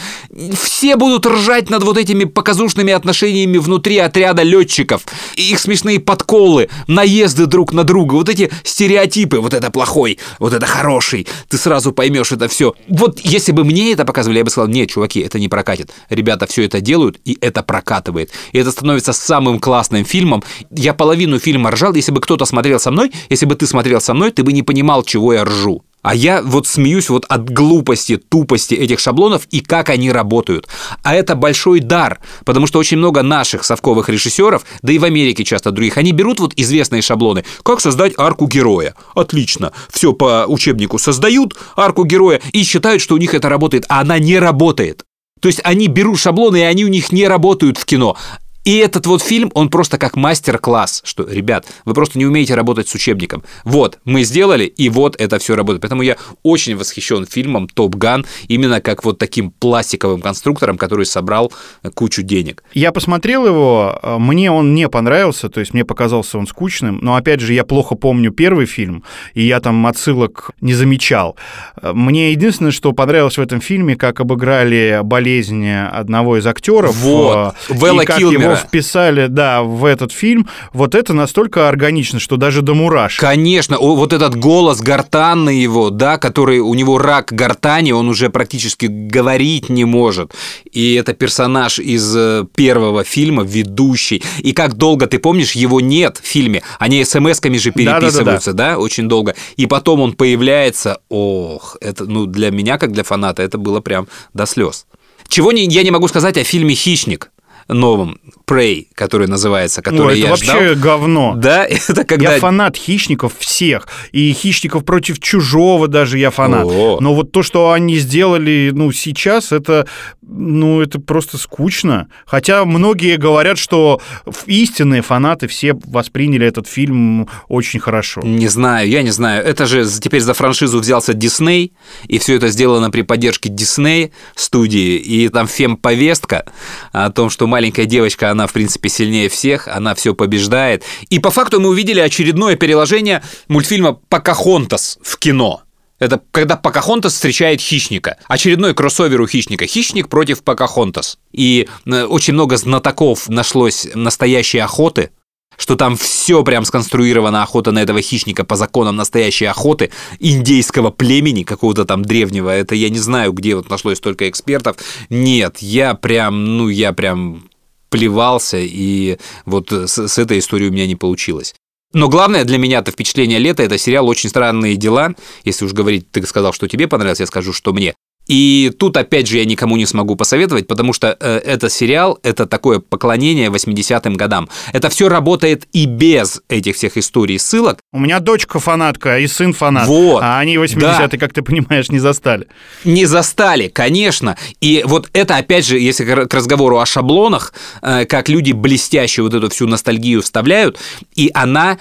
Все будут ржать над вот этими показушными отношениями внутри отряда летчиков. Их смешные подколы, наезды друг на друга, вот эти стереотипы. Вот это плохой, вот это хороший. Ты сразу поймешь это все. Вот если бы мне это показывали, я бы сказал, нет, чуваки, это не прокатит. Ребята все это делают, и это прокатывает. И это становится самым классным фильмом. Я половину фильма ржал, если бы кто-то смотрел со мной, если бы ты смотрел со мной, ты бы не понимал, чего я ржу. А я вот смеюсь вот от глупости, тупости этих шаблонов и как они работают. А это большой дар, потому что очень много наших совковых режиссеров, да и в Америке часто других, они берут вот известные шаблоны. Как создать арку героя? Отлично. Все по учебнику создают арку героя и считают, что у них это работает, а она не работает. То есть они берут шаблоны, и они у них не работают в кино. И этот вот фильм, он просто как мастер-класс, что, ребят, вы просто не умеете работать с учебником. Вот, мы сделали, и вот это все работает. Поэтому я очень восхищен фильмом «Топ Ган» именно как вот таким пластиковым конструктором, который собрал кучу денег. Я посмотрел его, э, мне он не понравился, то есть мне показался он скучным, но опять же я плохо помню первый фильм, и я там отсылок не замечал. Э, Мне единственное, что понравилось в этом фильме, как обыграли болезнь одного из актеров. Вот, э, Вэлла Килмера. Его вписали, да, в этот фильм. Вот это настолько органично, что даже до мурашек. Конечно, вот этот голос гортанный его, да, который у него рак гортани, он уже практически говорить не может. И это персонаж из э, первого фильма, ведущий. И как долго, ты помнишь, его нет в фильме. Они смс-ками же переписываются, да, очень долго. И потом он появляется. Ох, это, ну, для меня, как для фаната, это было прям до слез. Чего не, я не могу сказать о фильме «Хищник» новом, Prey, который называется, Ну, который это я вообще ждал. говно. Да, это когда... Я фанат хищников всех. И хищников против чужого даже я фанат. О. Но вот то, что они сделали, ну, сейчас, это, ну, это просто скучно. Хотя многие говорят, что истинные фанаты все восприняли этот фильм очень хорошо. Не знаю, я не знаю. Это же теперь за франшизу взялся Дисней, и все это сделано при поддержке Дисней студии, и там фем-повестка о том, что маленькая девочка, она, в принципе, сильнее всех, она все побеждает. И по факту мы увидели очередное переложение мультфильма «Покахонтас» в кино. Это когда Покахонтас встречает хищника. Очередной кроссовер у хищника. Хищник против Покахонтас. И э, очень много знатоков нашлось настоящей охоты, что там все прям сконструировано охота на этого хищника по законам настоящей охоты индейского племени какого-то там древнего. Это я не знаю, где вот нашлось столько экспертов. Нет, я прям, ну я прям плевался, и вот с, с этой историей у меня не получилось. Но главное для меня это впечатление лета, это сериал «Очень странные дела». Если уж говорить, ты сказал, что тебе понравился, я скажу, что мне. И тут, опять же, я никому не смогу посоветовать, потому что э, это сериал, это такое поклонение 80-м годам. Это все работает и без этих всех историй ссылок. У меня дочка фанатка и сын фанат. Вот, А они 80-е, да. как ты понимаешь, не застали. Не застали, конечно. И вот это, опять же, если к разговору о шаблонах, э, как люди блестяще вот эту всю ностальгию вставляют, и она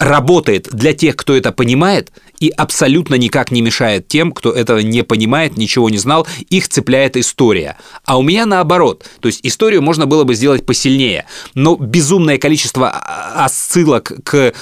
работает для тех, кто это понимает, и абсолютно никак не мешает тем, кто этого не понимает, ничего не знал, их цепляет история. А у меня наоборот. То есть историю можно было бы сделать посильнее, но безумное количество а, отсылок к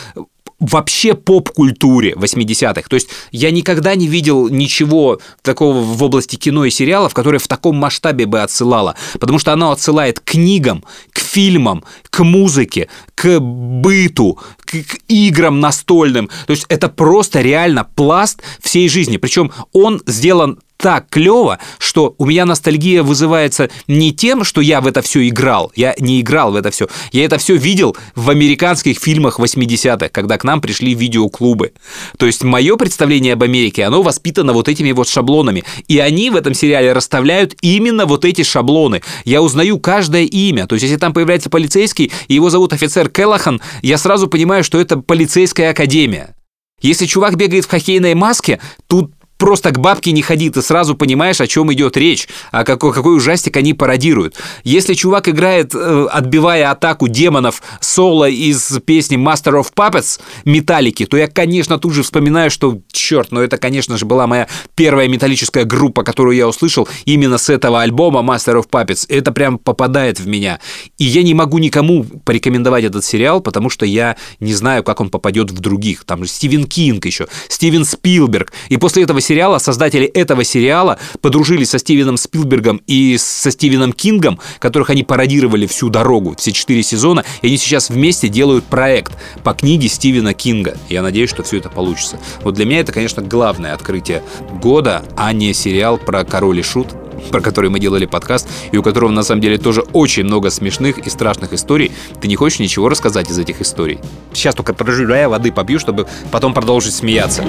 вообще поп-культуре 80-х. То есть я никогда не видел ничего такого в области кино и сериалов, которое в таком масштабе бы отсылало. Потому что оно отсылает к книгам, к фильмам, к музыке, к быту, к, к играм настольным. То есть это просто реально пласт всей жизни. Причем он сделан так клево, что у меня ностальгия вызывается не тем, что я в это все играл. Я не играл в это все. Я это все видел в американских фильмах 80-х, когда к нам пришли видеоклубы. То есть мое представление об Америке, оно воспитано вот этими вот шаблонами. И они в этом сериале расставляют именно вот эти шаблоны. Я узнаю каждое имя. То есть если там появляется полицейский, и его зовут офицер Келлахан, я сразу понимаю, что это полицейская академия. Если чувак бегает в хоккейной маске, тут просто к бабке не ходи, ты сразу понимаешь, о чем идет речь, а какой, какой ужастик они пародируют. Если чувак играет, э, отбивая атаку демонов соло из песни Master of Puppets Металлики, то я, конечно, тут же вспоминаю, что, черт, ну это, конечно же, была моя первая металлическая группа, которую я услышал именно с этого альбома Master of Puppets. Это прям попадает в меня. И я не могу никому порекомендовать этот сериал, потому что я не знаю, как он попадет в других. Там же Стивен Кинг еще, Стивен Спилберг. И после этого сериала создатели этого сериала подружились со Стивеном Спилбергом и со Стивеном Кингом, которых они пародировали всю дорогу, все четыре сезона, и они сейчас вместе делают проект по книге Стивена Кинга. Я надеюсь, что все это получится. Вот для меня это, конечно, главное открытие года, а не сериал про король и шут, про который мы делали подкаст, и у которого на самом деле тоже очень много смешных и страшных историй. Ты не хочешь ничего рассказать из этих историй? Сейчас только подожду, да, я воды попью, чтобы потом продолжить смеяться.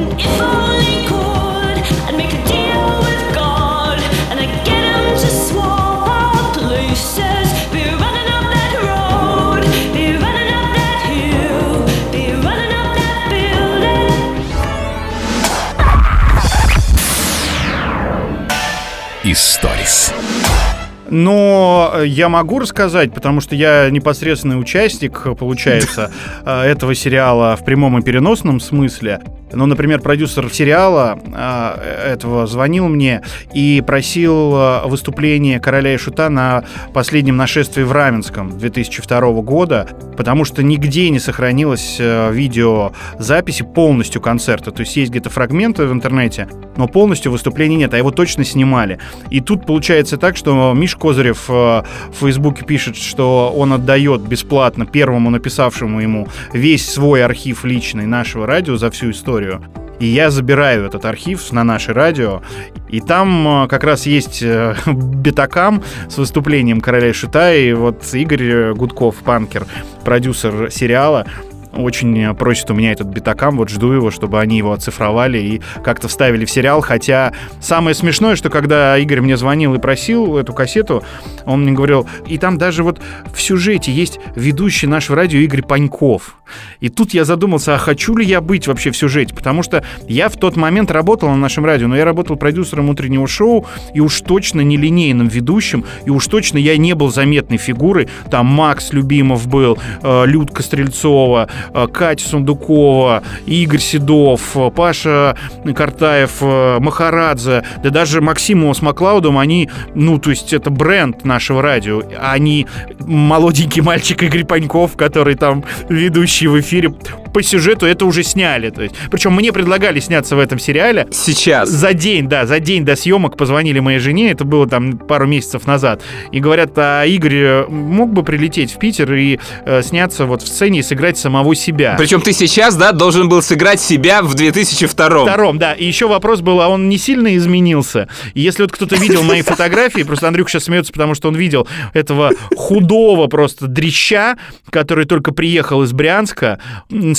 Историс. Но я могу рассказать, потому что я непосредственный участник, получается, э, этого сериала в прямом и переносном смысле. Ну, например, продюсер сериала э, этого звонил мне и просил э, выступление короля и шута на последнем нашествии в Раменском 2002 года, потому что нигде не сохранилось э, видеозаписи полностью концерта. То есть есть где-то фрагменты в интернете, но полностью выступления нет, а его точно снимали. И тут получается так, что Миш Козырев э, в Фейсбуке пишет, что он отдает бесплатно первому написавшему ему весь свой архив личный нашего радио за всю историю. И я забираю этот архив на наше радио, и там э, как раз есть э, бетакам с выступлением короля и шута, и вот Игорь Гудков, панкер, продюсер сериала, очень просит у меня этот битакам, вот жду его, чтобы они его оцифровали и как-то вставили в сериал, хотя самое смешное, что когда Игорь мне звонил и просил эту кассету, он мне говорил, и там даже вот в сюжете есть ведущий нашего радио Игорь Паньков. И тут я задумался, а хочу ли я быть вообще в сюжете, потому что я в тот момент работал на нашем радио, но я работал продюсером утреннего шоу, и уж точно не линейным ведущим, и уж точно я не был заметной фигурой. Там Макс Любимов был, э, Людка Стрельцова, э, Катя Сундукова, Игорь Седов, э, Паша Картаев, э, Махарадзе, да даже Максимова с Маклаудом, они, ну, то есть это бренд нашего радио, а не молоденький мальчик Игорь Паньков, который там ведущий в эфире. По сюжету это уже сняли. То есть, причем мне предлагали сняться в этом сериале. Сейчас. За день, да, за день до съемок позвонили моей жене, это было там пару месяцев назад, и говорят, а Игорь э, мог бы прилететь в Питер и э, сняться вот в сцене и сыграть самого себя. Причем ты сейчас, да, должен был сыграть себя в 2002 Втором, да. И еще вопрос был, а он не сильно изменился? И если вот кто-то видел мои фотографии, просто Андрюк сейчас смеется, потому что он видел этого худого просто дрища, который только приехал из Брянска,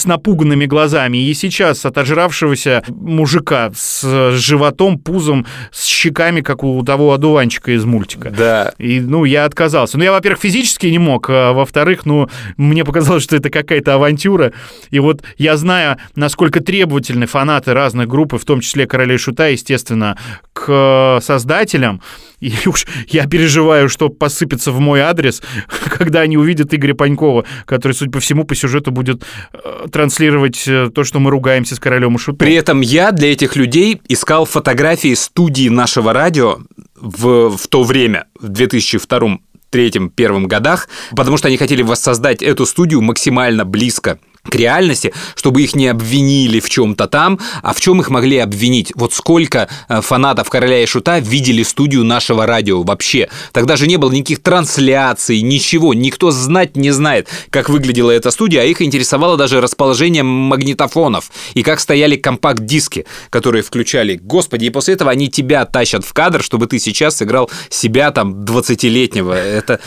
с напуганными глазами, и сейчас от ожравшегося мужика с животом, пузом, с щеками, как у того одуванчика из мультика. Да. И, ну, я отказался. Ну, я, во-первых, физически не мог, а во-вторых, ну, мне показалось, что это какая-то авантюра. И вот я знаю, насколько требовательны фанаты разных групп, и в том числе Королей Шута, естественно, к создателям. И уж я переживаю, что посыпется в мой адрес, когда они увидят Игоря Панькова, который, судя по всему, по сюжету будет э, транслировать э, то, что мы ругаемся с Королем и Шутом. При этом я для этих людей искал фотографии студии нашего радио в, в то время, в 2002 третьем, первом годах, потому что они хотели воссоздать эту студию максимально близко к реальности, чтобы их не обвинили в чем-то там, а в чем их могли обвинить. Вот сколько э, фанатов Короля и Шута видели студию нашего радио вообще. Тогда же не было никаких трансляций, ничего. Никто знать не знает, как выглядела эта студия, а их интересовало даже расположение магнитофонов и как стояли компакт-диски, которые включали. Господи, и после этого они тебя тащат в кадр, чтобы ты сейчас сыграл себя там 20-летнего. Это...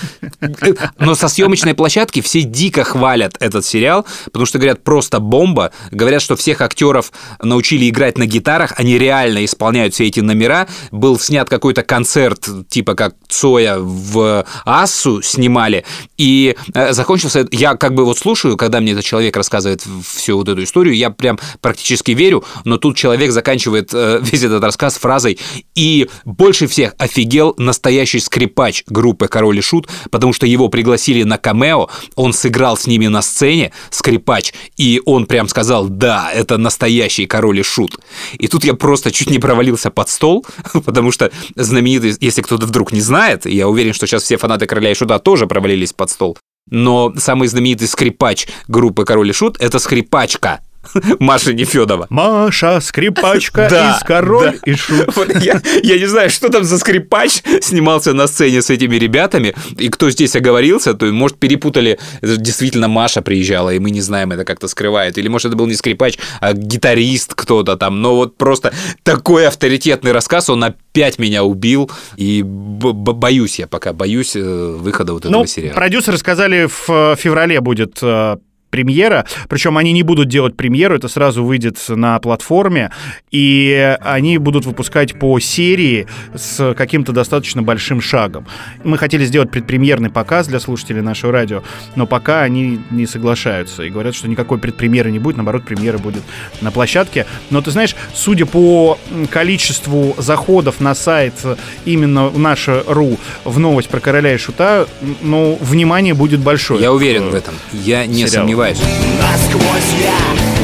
Но со съемочной площадки все дико хвалят этот сериал, потому что говорят просто бомба. Говорят, что всех актеров научили играть на гитарах, они реально исполняют все эти номера. Был снят какой-то концерт, типа как Цоя в Ассу снимали, и э, закончился... Я как бы вот слушаю, когда мне этот человек рассказывает всю вот эту историю, я прям практически верю, но тут человек заканчивает э, весь этот рассказ фразой «И больше всех офигел настоящий скрипач группы «Король и Шут», потому что его пригласили на камео, он сыграл с ними на сцене, скрипач, и он прям сказал «Да, это настоящий король и шут». И тут я просто чуть не провалился под стол, потому что знаменитый, если кто-то вдруг не знает, я уверен, что сейчас все фанаты короля и шута тоже провалились под стол, но самый знаменитый скрипач группы «Король и шут» — это скрипачка, Маша Нефедова. Маша, скрипачка Да, из Король да. и Шут. Я, я не знаю, что там за скрипач снимался на сцене с этими ребятами, и кто здесь оговорился, то, может, перепутали, это действительно Маша приезжала, и мы не знаем, это как-то скрывают, или, может, это был не скрипач, а гитарист кто-то там, но вот просто такой авторитетный рассказ, он опять меня убил, и боюсь я пока, боюсь э, выхода вот этого Ну, сериала. продюсеры сказали, в феврале будет э, премьера, причем они не будут делать премьеру, это сразу выйдет на платформе, и они будут выпускать по серии с каким-то достаточно большим шагом. Мы хотели сделать предпремьерный показ для слушателей нашего радио, но пока они не соглашаются и говорят, что никакой предпремьеры не будет, наоборот, премьера будет на площадке. Но ты знаешь, судя по количеству заходов на сайт э, именно в наше РУ в новость про короля и шута, ну, внимание будет большое. Я уверен в этом, я не сериал. Сомневаюсь. Насквозь я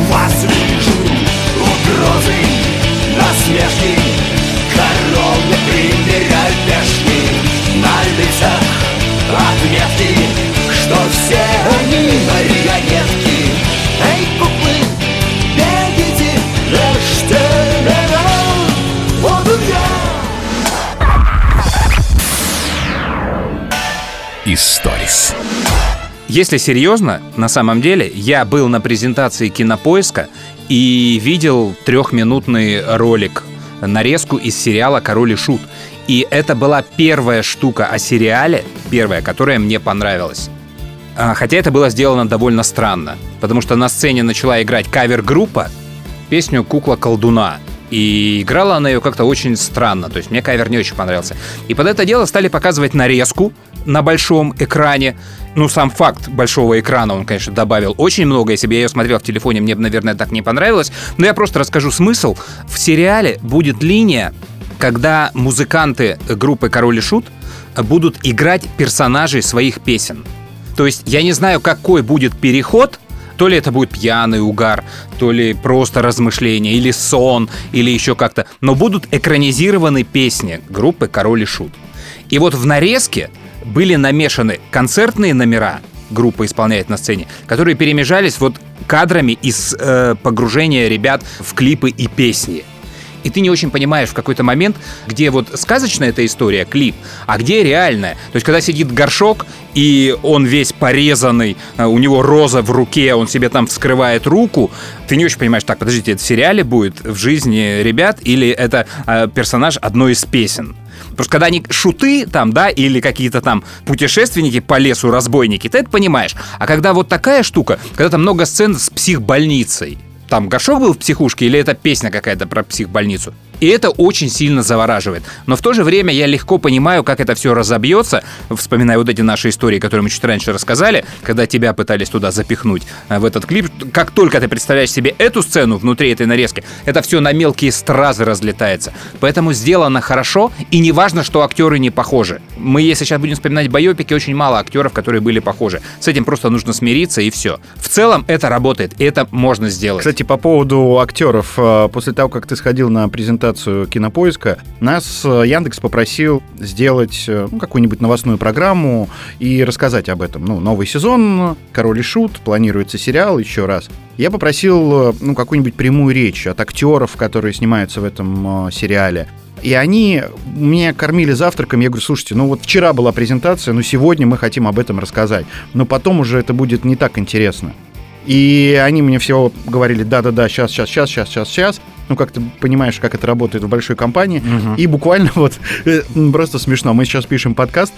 вас вижу Угрозы, насмешки Короны примеряют пешки На лицах отметки Что все они марионетки Эй, куклы, бегите, режьте меня Вот он я Историс. Если серьезно, на самом деле, я был на презентации кинопоиска и видел трехминутный ролик, нарезку из сериала Король и Шут. И это была первая штука о сериале, первая, которая мне понравилась. А, Хотя это было сделано довольно странно, потому что на сцене начала играть кавер-группа песню «Кукла колдуна». И играла она ее как-то очень странно, то есть мне кавер не очень понравился. И под это дело стали показывать нарезку на большом экране. Ну, сам факт большого экрана, он, конечно, добавил очень много. Если бы я ее смотрел в телефоне, мне бы, наверное, так не понравилось. Но я просто расскажу смысл. В сериале будет линия, когда музыканты группы «Король и Шут» будут играть персонажей своих песен. То есть я не знаю, какой будет переход, то ли это будет пьяный угар, то ли просто размышления, или сон, или еще как-то. Но будут экранизированы песни группы «Король и Шут». И вот в нарезке были намешаны концертные номера, группа исполняет на сцене, которые перемежались вот кадрами из э, погружения ребят в клипы и песни. И ты не очень понимаешь в какой-то момент, где вот сказочная эта история, клип, а где реальная. То есть, когда сидит горшок, и он весь порезанный, э, у него роза в руке, он себе там вскрывает руку, ты не очень понимаешь, так, подождите, это в сериале будет, в жизни ребят, или это э, персонаж одной из песен? Потому что когда они шуты там, да, или какие-то там путешественники по лесу, разбойники, ты это понимаешь. А когда вот такая штука, когда там много сцен с психбольницей, там Горшок был в психушке или это песня какая-то про психбольницу? И это очень сильно завораживает. Но в то же время я легко понимаю, как это все разобьется, вспоминая вот эти наши истории, которые мы чуть раньше рассказали, когда тебя пытались туда запихнуть э, в этот клип. Как только ты представляешь себе эту сцену внутри этой нарезки, это все на мелкие стразы разлетается. Поэтому сделано хорошо, и не важно, что актеры не похожи. Мы, если сейчас будем вспоминать байопики, очень мало актеров, которые были похожи. С этим просто нужно смириться, и все. В целом это работает, и это можно сделать. Кстати, по поводу актеров, э, после того, как ты сходил на презентацию кинопоиска, нас э, Яндекс попросил сделать э, ну, какую-нибудь новостную программу и рассказать об этом. Ну, новый сезон, Король и Шут, планируется сериал еще раз. Я попросил ну, какую-нибудь прямую речь от актеров, которые снимаются в этом сериале. И они меня кормили завтраком. Я говорю, слушайте, ну вот вчера была презентация, но сегодня мы хотим об этом рассказать. Но потом уже это будет не так интересно. И они мне все говорили, да-да-да, сейчас, сейчас, сейчас, сейчас, сейчас, сейчас. Ну, как ты понимаешь, как это работает в большой компании. И буквально вот, э, просто смешно, мы сейчас пишем подкаст,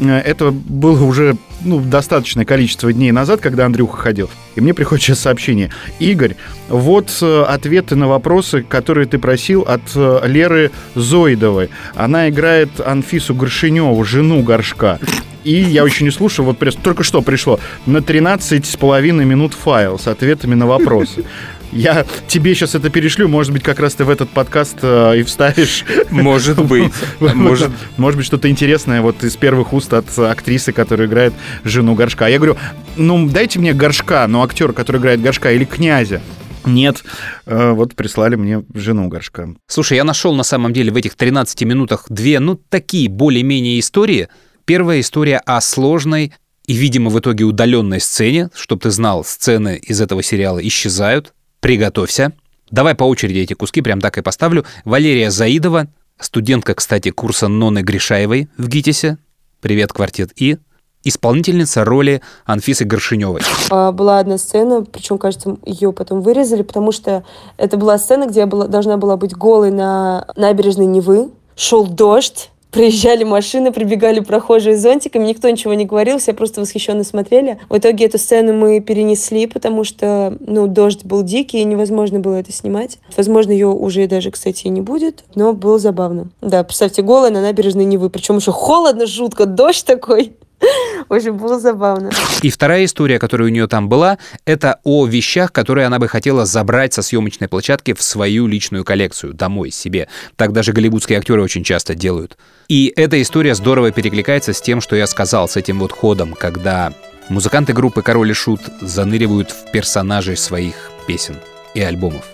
Э, это было уже ну, достаточное количество дней назад, когда Андрюха ходил. И мне приходит сейчас сообщение. Игорь, вот э, ответы на вопросы, которые ты просил от Леры Зоидовой. Она играет Анфису Горшиневу, жену Горшка. И я еще не слушал, вот пресс- только что пришло на 13 с половиной минут файл с ответами на вопросы. Я тебе сейчас это перешлю, может быть, как раз ты в этот подкаст э, и вставишь. Может быть. Может, может быть, что-то интересное вот из первых уст от актрисы, которая играет жену Горшка. Я говорю, ну, дайте мне Горшка, но актер, который играет Горшка, или князя. Нет, Э, вот прислали мне жену Горшка. Слушай, я нашел на самом деле в этих 13 минутах две, ну, такие более-менее истории. Первая история о сложной и, видимо, в итоге удаленной сцене. Чтобы ты знал, сцены из этого сериала исчезают. Приготовься. Давай по очереди эти куски прям так и поставлю. Валерия Заидова, студентка, кстати, курса Ноны Гришаевой в ГИТИСе. Привет, квартет И. Исполнительница роли Анфисы Горшиневой. А, Была одна сцена, причем, кажется, ее потом вырезали, потому что это была сцена, где я была, должна была быть голой на набережной Невы. Шел дождь, проезжали машины, прибегали прохожие с зонтиками, никто ничего не говорил, все просто восхищенно смотрели. В итоге эту сцену мы перенесли, потому что, ну, дождь был дикий, и невозможно было это снимать. Возможно, ее уже даже, кстати, и не будет, но было забавно. Да, представьте, голая на набережной Невы, причем еще холодно, жутко, дождь такой. Очень было забавно. И вторая история, которая у нее там была, это о вещах, которые она бы хотела забрать со съемочной площадки в свою личную коллекцию, домой, себе. Так даже голливудские актеры очень часто делают. И эта история здорово перекликается с тем, что я сказал, с этим вот ходом, когда музыканты группы «Король и Шут» заныривают в персонажей своих песен и альбомов.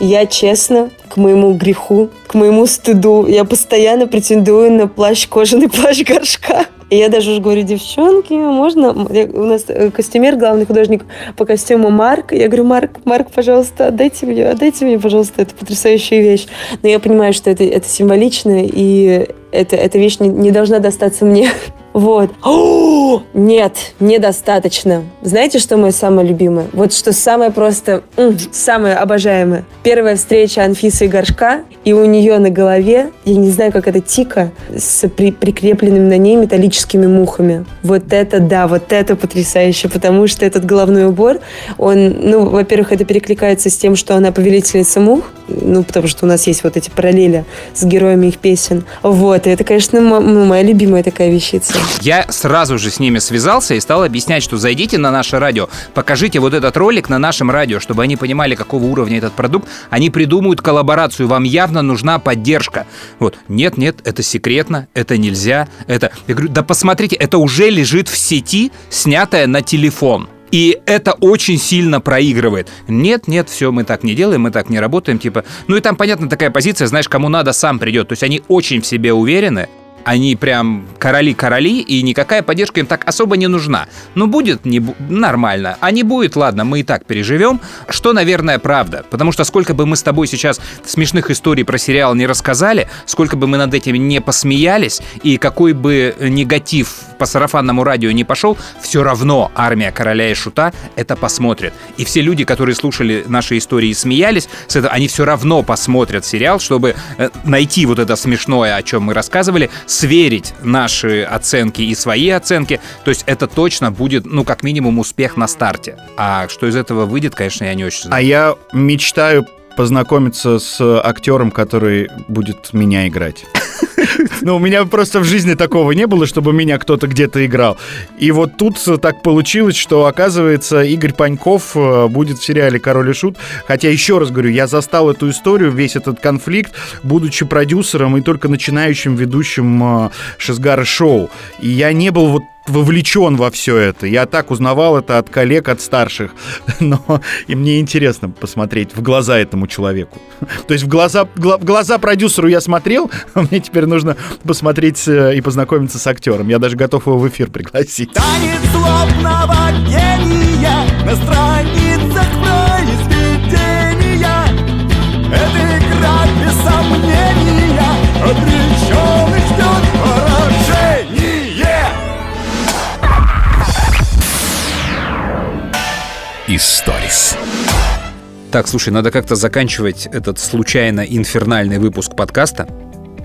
Я честно, к моему греху, к моему стыду, я постоянно претендую на плащ, кожаный плащ горшка. И я даже уже говорю, девчонки, можно? У нас э, костюмер, главный художник по костюму Марк. Я говорю, Марк, Марк, пожалуйста, отдайте мне, отдайте мне, пожалуйста, эту потрясающую вещь. Но я понимаю, что это, это символично, и это, эта вещь не, не должна достаться мне. Вот. О, нет, недостаточно. Знаете, что мое самое любимое? Вот что самое просто, самое обожаемое. Первая встреча Анфисы и Горшка, и у нее на голове, я не знаю, как это, тика с при- прикрепленными на ней металлическими мухами. Вот это, да, вот это потрясающе, потому что этот головной убор, он, ну, во-первых, это перекликается с тем, что она повелительница мух, ну, потому что у нас есть вот эти параллели с героями их песен. Вот, и это, конечно, ну, моя любимая такая вещица. Я сразу же с ними связался и стал объяснять, что зайдите на наше радио, покажите вот этот ролик на нашем радио, чтобы они понимали, какого уровня этот продукт. Они придумают коллаборацию, вам явно нужна поддержка. Вот, нет, нет, это секретно, это нельзя, это... Я говорю, да посмотрите, это уже лежит в сети, снятое на телефон. И это очень сильно проигрывает. Нет, нет, все, мы так не делаем, мы так не работаем, типа. Ну и там, понятно, такая позиция, знаешь, кому надо, сам придет. То есть они очень в себе уверены, они прям короли-короли, и никакая поддержка им так особо не нужна. Ну, будет не бу- нормально, а не будет, ладно, мы и так переживем. Что, наверное, правда. Потому что сколько бы мы с тобой сейчас смешных историй про сериал не рассказали, сколько бы мы над этим не посмеялись, и какой бы негатив по сарафанному радио не пошел, все равно армия короля и шута это посмотрит. И все люди, которые слушали наши истории и смеялись с этого, они все равно посмотрят сериал, чтобы э, найти вот это смешное, о чем мы рассказывали, сверить наши оценки и свои оценки. То есть это точно будет, ну, как минимум, успех на старте. А что из этого выйдет, конечно, я не очень знаю. А я мечтаю познакомиться с актером, который будет меня играть. Ну, у меня просто в жизни такого не было, чтобы меня кто-то где-то играл. И вот тут так получилось, что, оказывается, Игорь Паньков э, будет в сериале «Король и Шут». Хотя, еще раз говорю, я застал эту историю, весь этот конфликт, будучи продюсером и только начинающим ведущим э, Шизгара шоу. И я не был вот вовлечен во все это. Я так узнавал это от коллег, от старших. Но и мне интересно посмотреть в глаза этому человеку. То есть в глаза, гла- в глаза продюсеру я смотрел, а мне теперь нужно посмотреть э, и познакомиться с актером. Я даже готов его в эфир пригласить. Танец гения Так, слушай, надо как-то заканчивать этот случайно инфернальный выпуск подкаста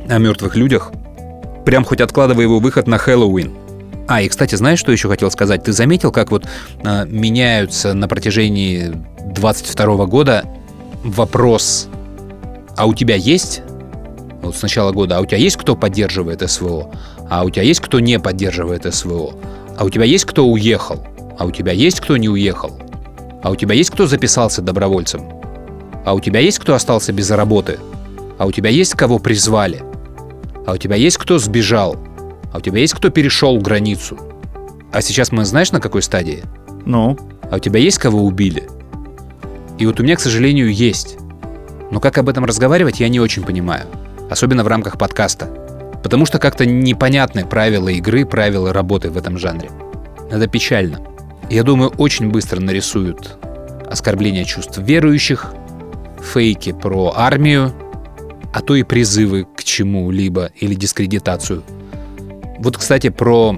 о мертвых людях. Прям хоть откладывая его выход на Хэллоуин. А, и, кстати, знаешь, что еще хотел сказать? Ты заметил, как вот а, меняются на протяжении 22 года вопрос, а у тебя есть, вот с начала года, а у тебя есть кто поддерживает СВО? А у тебя есть кто не поддерживает СВО? А у тебя есть кто уехал? А у тебя есть кто не уехал? А у тебя есть кто записался добровольцем? А у тебя есть кто остался без работы? А у тебя есть кого призвали? А у тебя есть кто сбежал? А у тебя есть кто перешел границу? А сейчас мы знаешь на какой стадии? Ну, А у тебя есть кого убили? И вот у меня, к сожалению, есть. Но как об этом разговаривать, я не очень понимаю. Особенно в рамках подкаста. Потому что как-то непонятны правила игры, правила работы в этом жанре. Это печально. Я думаю, очень быстро нарисуют оскорбление чувств верующих, фейки про армию, а то и призывы к чему-либо или дискредитацию. Вот, кстати, про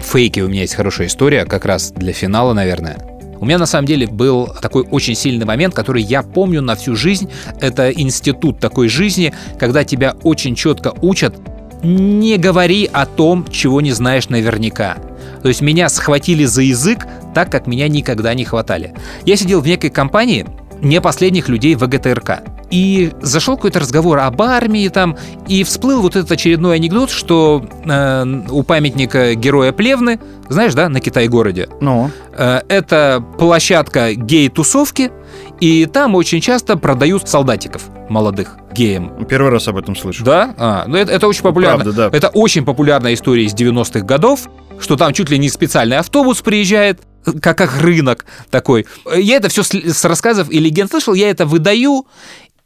фейки у меня есть хорошая история, как раз для финала, наверное. У меня на самом деле был такой очень сильный момент, который я помню на всю жизнь. Это институт такой жизни, когда тебя очень четко учат не говори о том, чего не знаешь наверняка. То есть меня схватили за язык так, как меня никогда не хватали. Я сидел в некой компании не последних людей ВГТРК. И зашел какой-то разговор об армии там, и всплыл вот этот очередной анекдот, что э, у памятника героя Плевны, знаешь, да, на Китай-городе, ну. Э, Это площадка гей-тусовки, и там очень часто продают солдатиков молодых геям. Первый раз об этом слышу. Да? А, ну это, это очень популярно. Правда, да. Это очень популярная история из 90-х годов, что там чуть ли не специальный автобус приезжает, как, как рынок такой. Я это все с, с рассказов и легенд слышал, я это выдаю,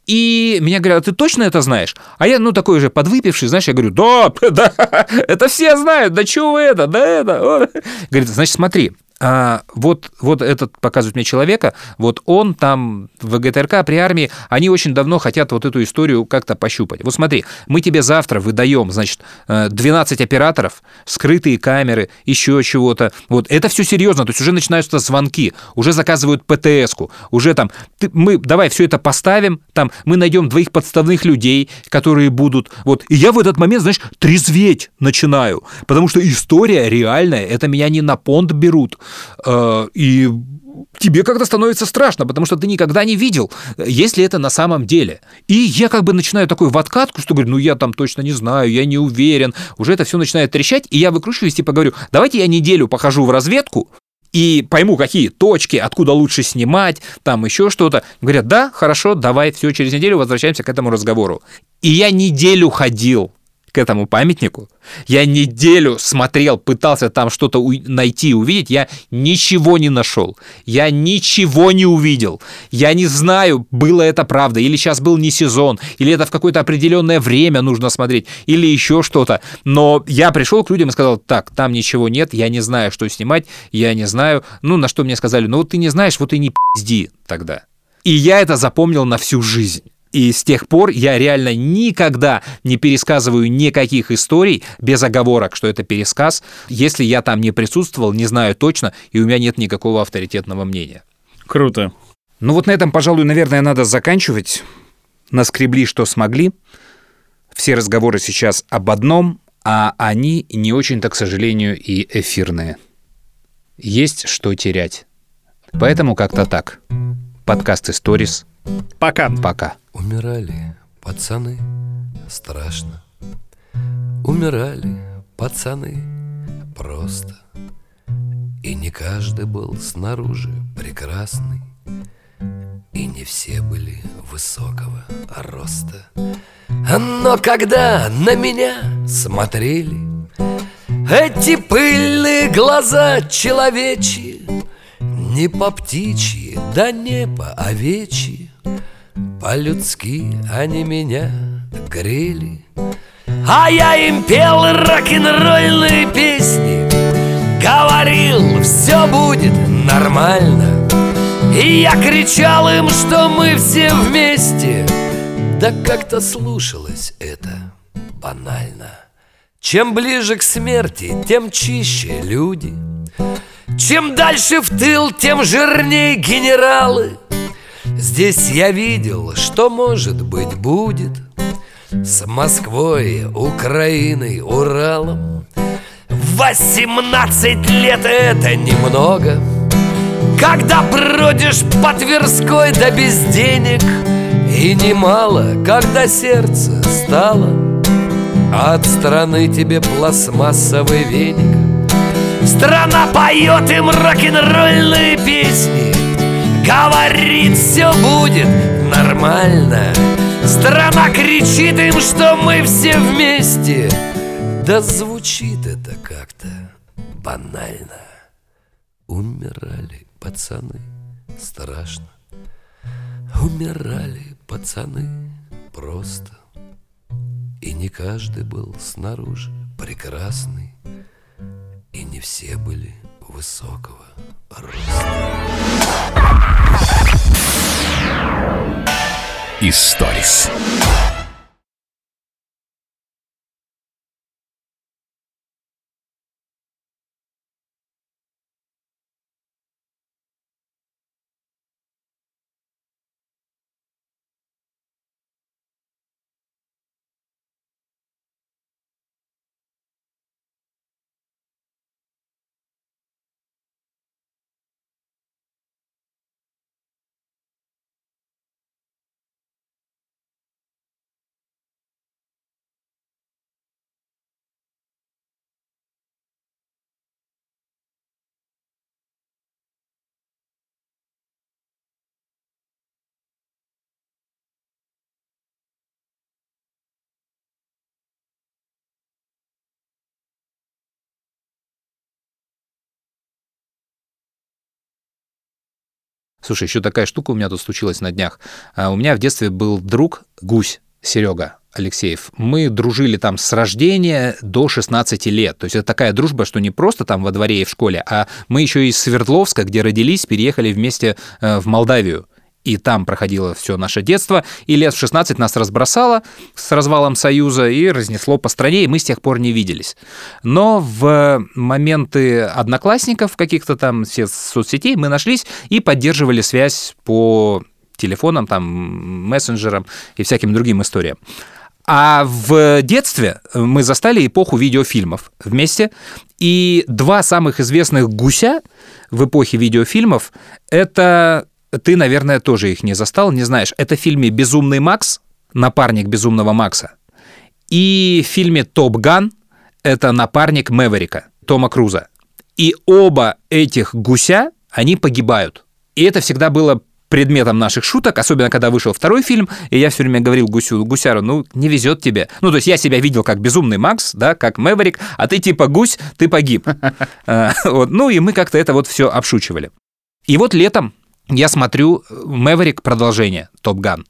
и меня говорят, «А ты точно это знаешь? А я, ну, такой же подвыпивший, знаешь, я говорю, да, да, это все знают, да чего вы это, да это. вот». Говорит, значит, смотри, а, вот, вот этот показывает мне человека, вот он там в ГТРК при армии, они очень давно хотят вот эту историю как-то пощупать. Вот смотри, мы тебе завтра выдаем, значит, э, 12 операторов, скрытые камеры, еще чего-то. Вот это все серьезно, то есть уже начинаются звонки, уже заказывают ПТС-ку, уже там, ты- мы давай все это поставим, там мы найдем двоих подставных людей, которые будут, вот, и я в этот момент, знаешь, трезветь начинаю, потому что история реальная, это меня не на понт берут, Э, и тебе как-то становится страшно, потому что ты никогда не видел, есть ли это на самом деле. И я как бы начинаю такой в откатку, что говорю, ну я там точно не знаю, я не уверен, уже это все начинает трещать, и я выкручиваюсь, типа говорю, давайте я неделю похожу в разведку, и пойму, какие точки, откуда лучше снимать, там еще что-то. Говорят, да, хорошо, давай, все, через неделю возвращаемся к этому разговору. И я неделю ходил к этому памятнику. Я неделю смотрел, пытался там что-то у- найти, увидеть. Я ничего не нашел. Я ничего не увидел. Я не знаю, было это правда, или сейчас был не сезон, или это в какое-то определенное время нужно смотреть, или еще что-то. Но я пришел к людям и сказал, так, там ничего нет, я не знаю, что снимать, я не знаю. Ну, на что мне сказали, ну вот ты не знаешь, вот и не пизди тогда. И я это запомнил на всю жизнь. И с тех пор я реально никогда не пересказываю никаких историй без оговорок, что это пересказ. Если я там не присутствовал, не знаю точно, и у меня нет никакого авторитетного мнения. Круто. Ну вот на этом, пожалуй, наверное, надо заканчивать. Наскребли, что смогли. Все разговоры сейчас об одном, а они не очень-то, к сожалению, и эфирные. Есть что терять. Поэтому как-то так. Подкаст «Историс». Пока. Пока. Умирали пацаны, страшно. Умирали пацаны, просто. И не каждый был снаружи прекрасный. И не все были высокого роста. Но когда на меня смотрели Эти пыльные глаза человечьи Не по птичьи, да не по овечьи. По-людски они меня грели. А я им пел рок-н-ролльные песни. Говорил, все будет нормально И я кричал им, что мы все вместе. Да как-то слушалось это банально. Чем ближе к смерти, тем чище люди Чем дальше в тыл, тем жирней генералы. Здесь я видел, что может быть будет С Москвой, Украиной, Уралом. Восемнадцать лет это немного. Когда бродишь по Тверской да без денег И немало, когда сердце стало. От страны тебе пластмассовый веник Страна поет им рок-н-ролльные песни. Говорит, все будет нормально. Страна кричит им, что мы все вместе. Да звучит это как-то банально. Умирали пацаны, страшно. Умирали пацаны, просто. И не каждый был снаружи прекрасный И не все были высокого роста Историс. Слушай, еще такая штука у меня тут случилась на днях. А, У меня в детстве был друг гусь Серега Алексеев. Мы дружили там с рождения до 16 лет. То есть это такая дружба, что не просто там во дворе и в школе, а мы еще из Свердловска, где родились, переехали вместе э, в Молдавию. И там проходило все наше детство, и лет в 16 нас разбросало с развалом Союза и разнесло по стране, и мы с тех пор не виделись. Но в моменты одноклассников каких-то там соцсетей мы нашлись и поддерживали связь по телефонам, там, мессенджерам и всяким другим историям. А в детстве мы застали эпоху видеофильмов вместе, и два самых известных гуся в эпохе видеофильмов — это ты, наверное, тоже их не застал, не знаешь. Это в фильме «Безумный Макс», напарник «Безумного Макса», и в фильме «Топ Ган» это напарник Мэверика, Тома Круза. И оба этих гуся, они погибают. И это всегда было предметом наших шуток, особенно когда вышел второй фильм, и я все время говорил Гусю, Гусяру, ну, не везет тебе. Ну, то есть я себя видел как безумный Макс, да, как Мэверик, а ты типа гусь, ты погиб. Вот. Ну, и мы как-то это вот все обшучивали. И вот летом я смотрю Мэверик продолжение, Топ Ган.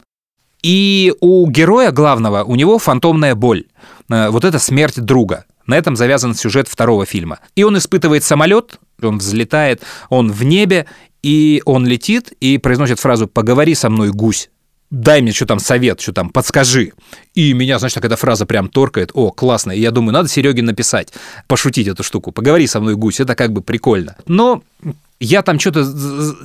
И у героя главного, у него фантомная боль. Э, Вот это смерть друга. На этом завязан сюжет второго фильма. И он испытывает самолет, он взлетает, он в небе, и он летит и произносит фразу «поговори со мной, гусь». дай мне что там совет, что там, подскажи. И меня, значит, так эта фраза прям торкает. О, классно. И я думаю, надо Сереге написать, пошутить эту штуку. Поговори со мной, гусь, это как бы прикольно. Но я там что-то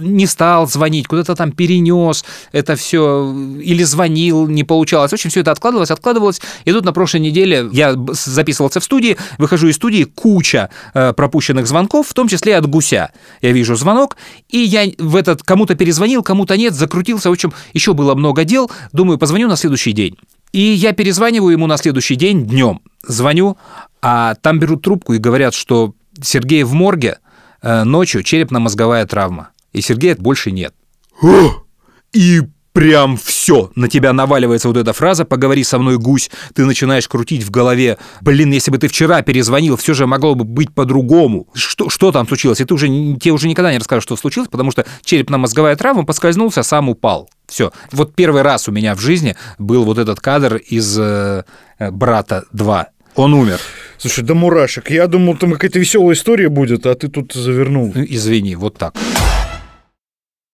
не стал звонить, куда-то там перенес это все, или звонил, не получалось. В общем, все это откладывалось, откладывалось. И тут на прошлой неделе я записывался в студии, выхожу из студии, куча э, пропущенных звонков, в том числе от гуся. Я вижу звонок, и я в этот кому-то перезвонил, кому-то нет, закрутился. В общем, еще было много дел. Думаю, позвоню на следующий день. И я перезваниваю ему на следующий день днем. Звоню, а там берут трубку и говорят, что Сергей в морге, ночью черепно-мозговая травма. И Сергея больше нет. И прям все. На тебя наваливается вот эта фраза «поговори со мной, гусь». Ты начинаешь крутить в голове. Блин, если бы ты вчера перезвонил, все же могло бы быть по-другому. Что, что там случилось? И ты уже, тебе уже никогда не расскажешь, что случилось, потому что черепно-мозговая травма, поскользнулся, сам упал. Все. Вот первый раз у меня в жизни был вот этот кадр из э, э, «Брата 2». Он умер. Слушай, да мурашек. Я думал, там какая-то веселая история будет, а ты тут завернул. Ну, Извини, вот так.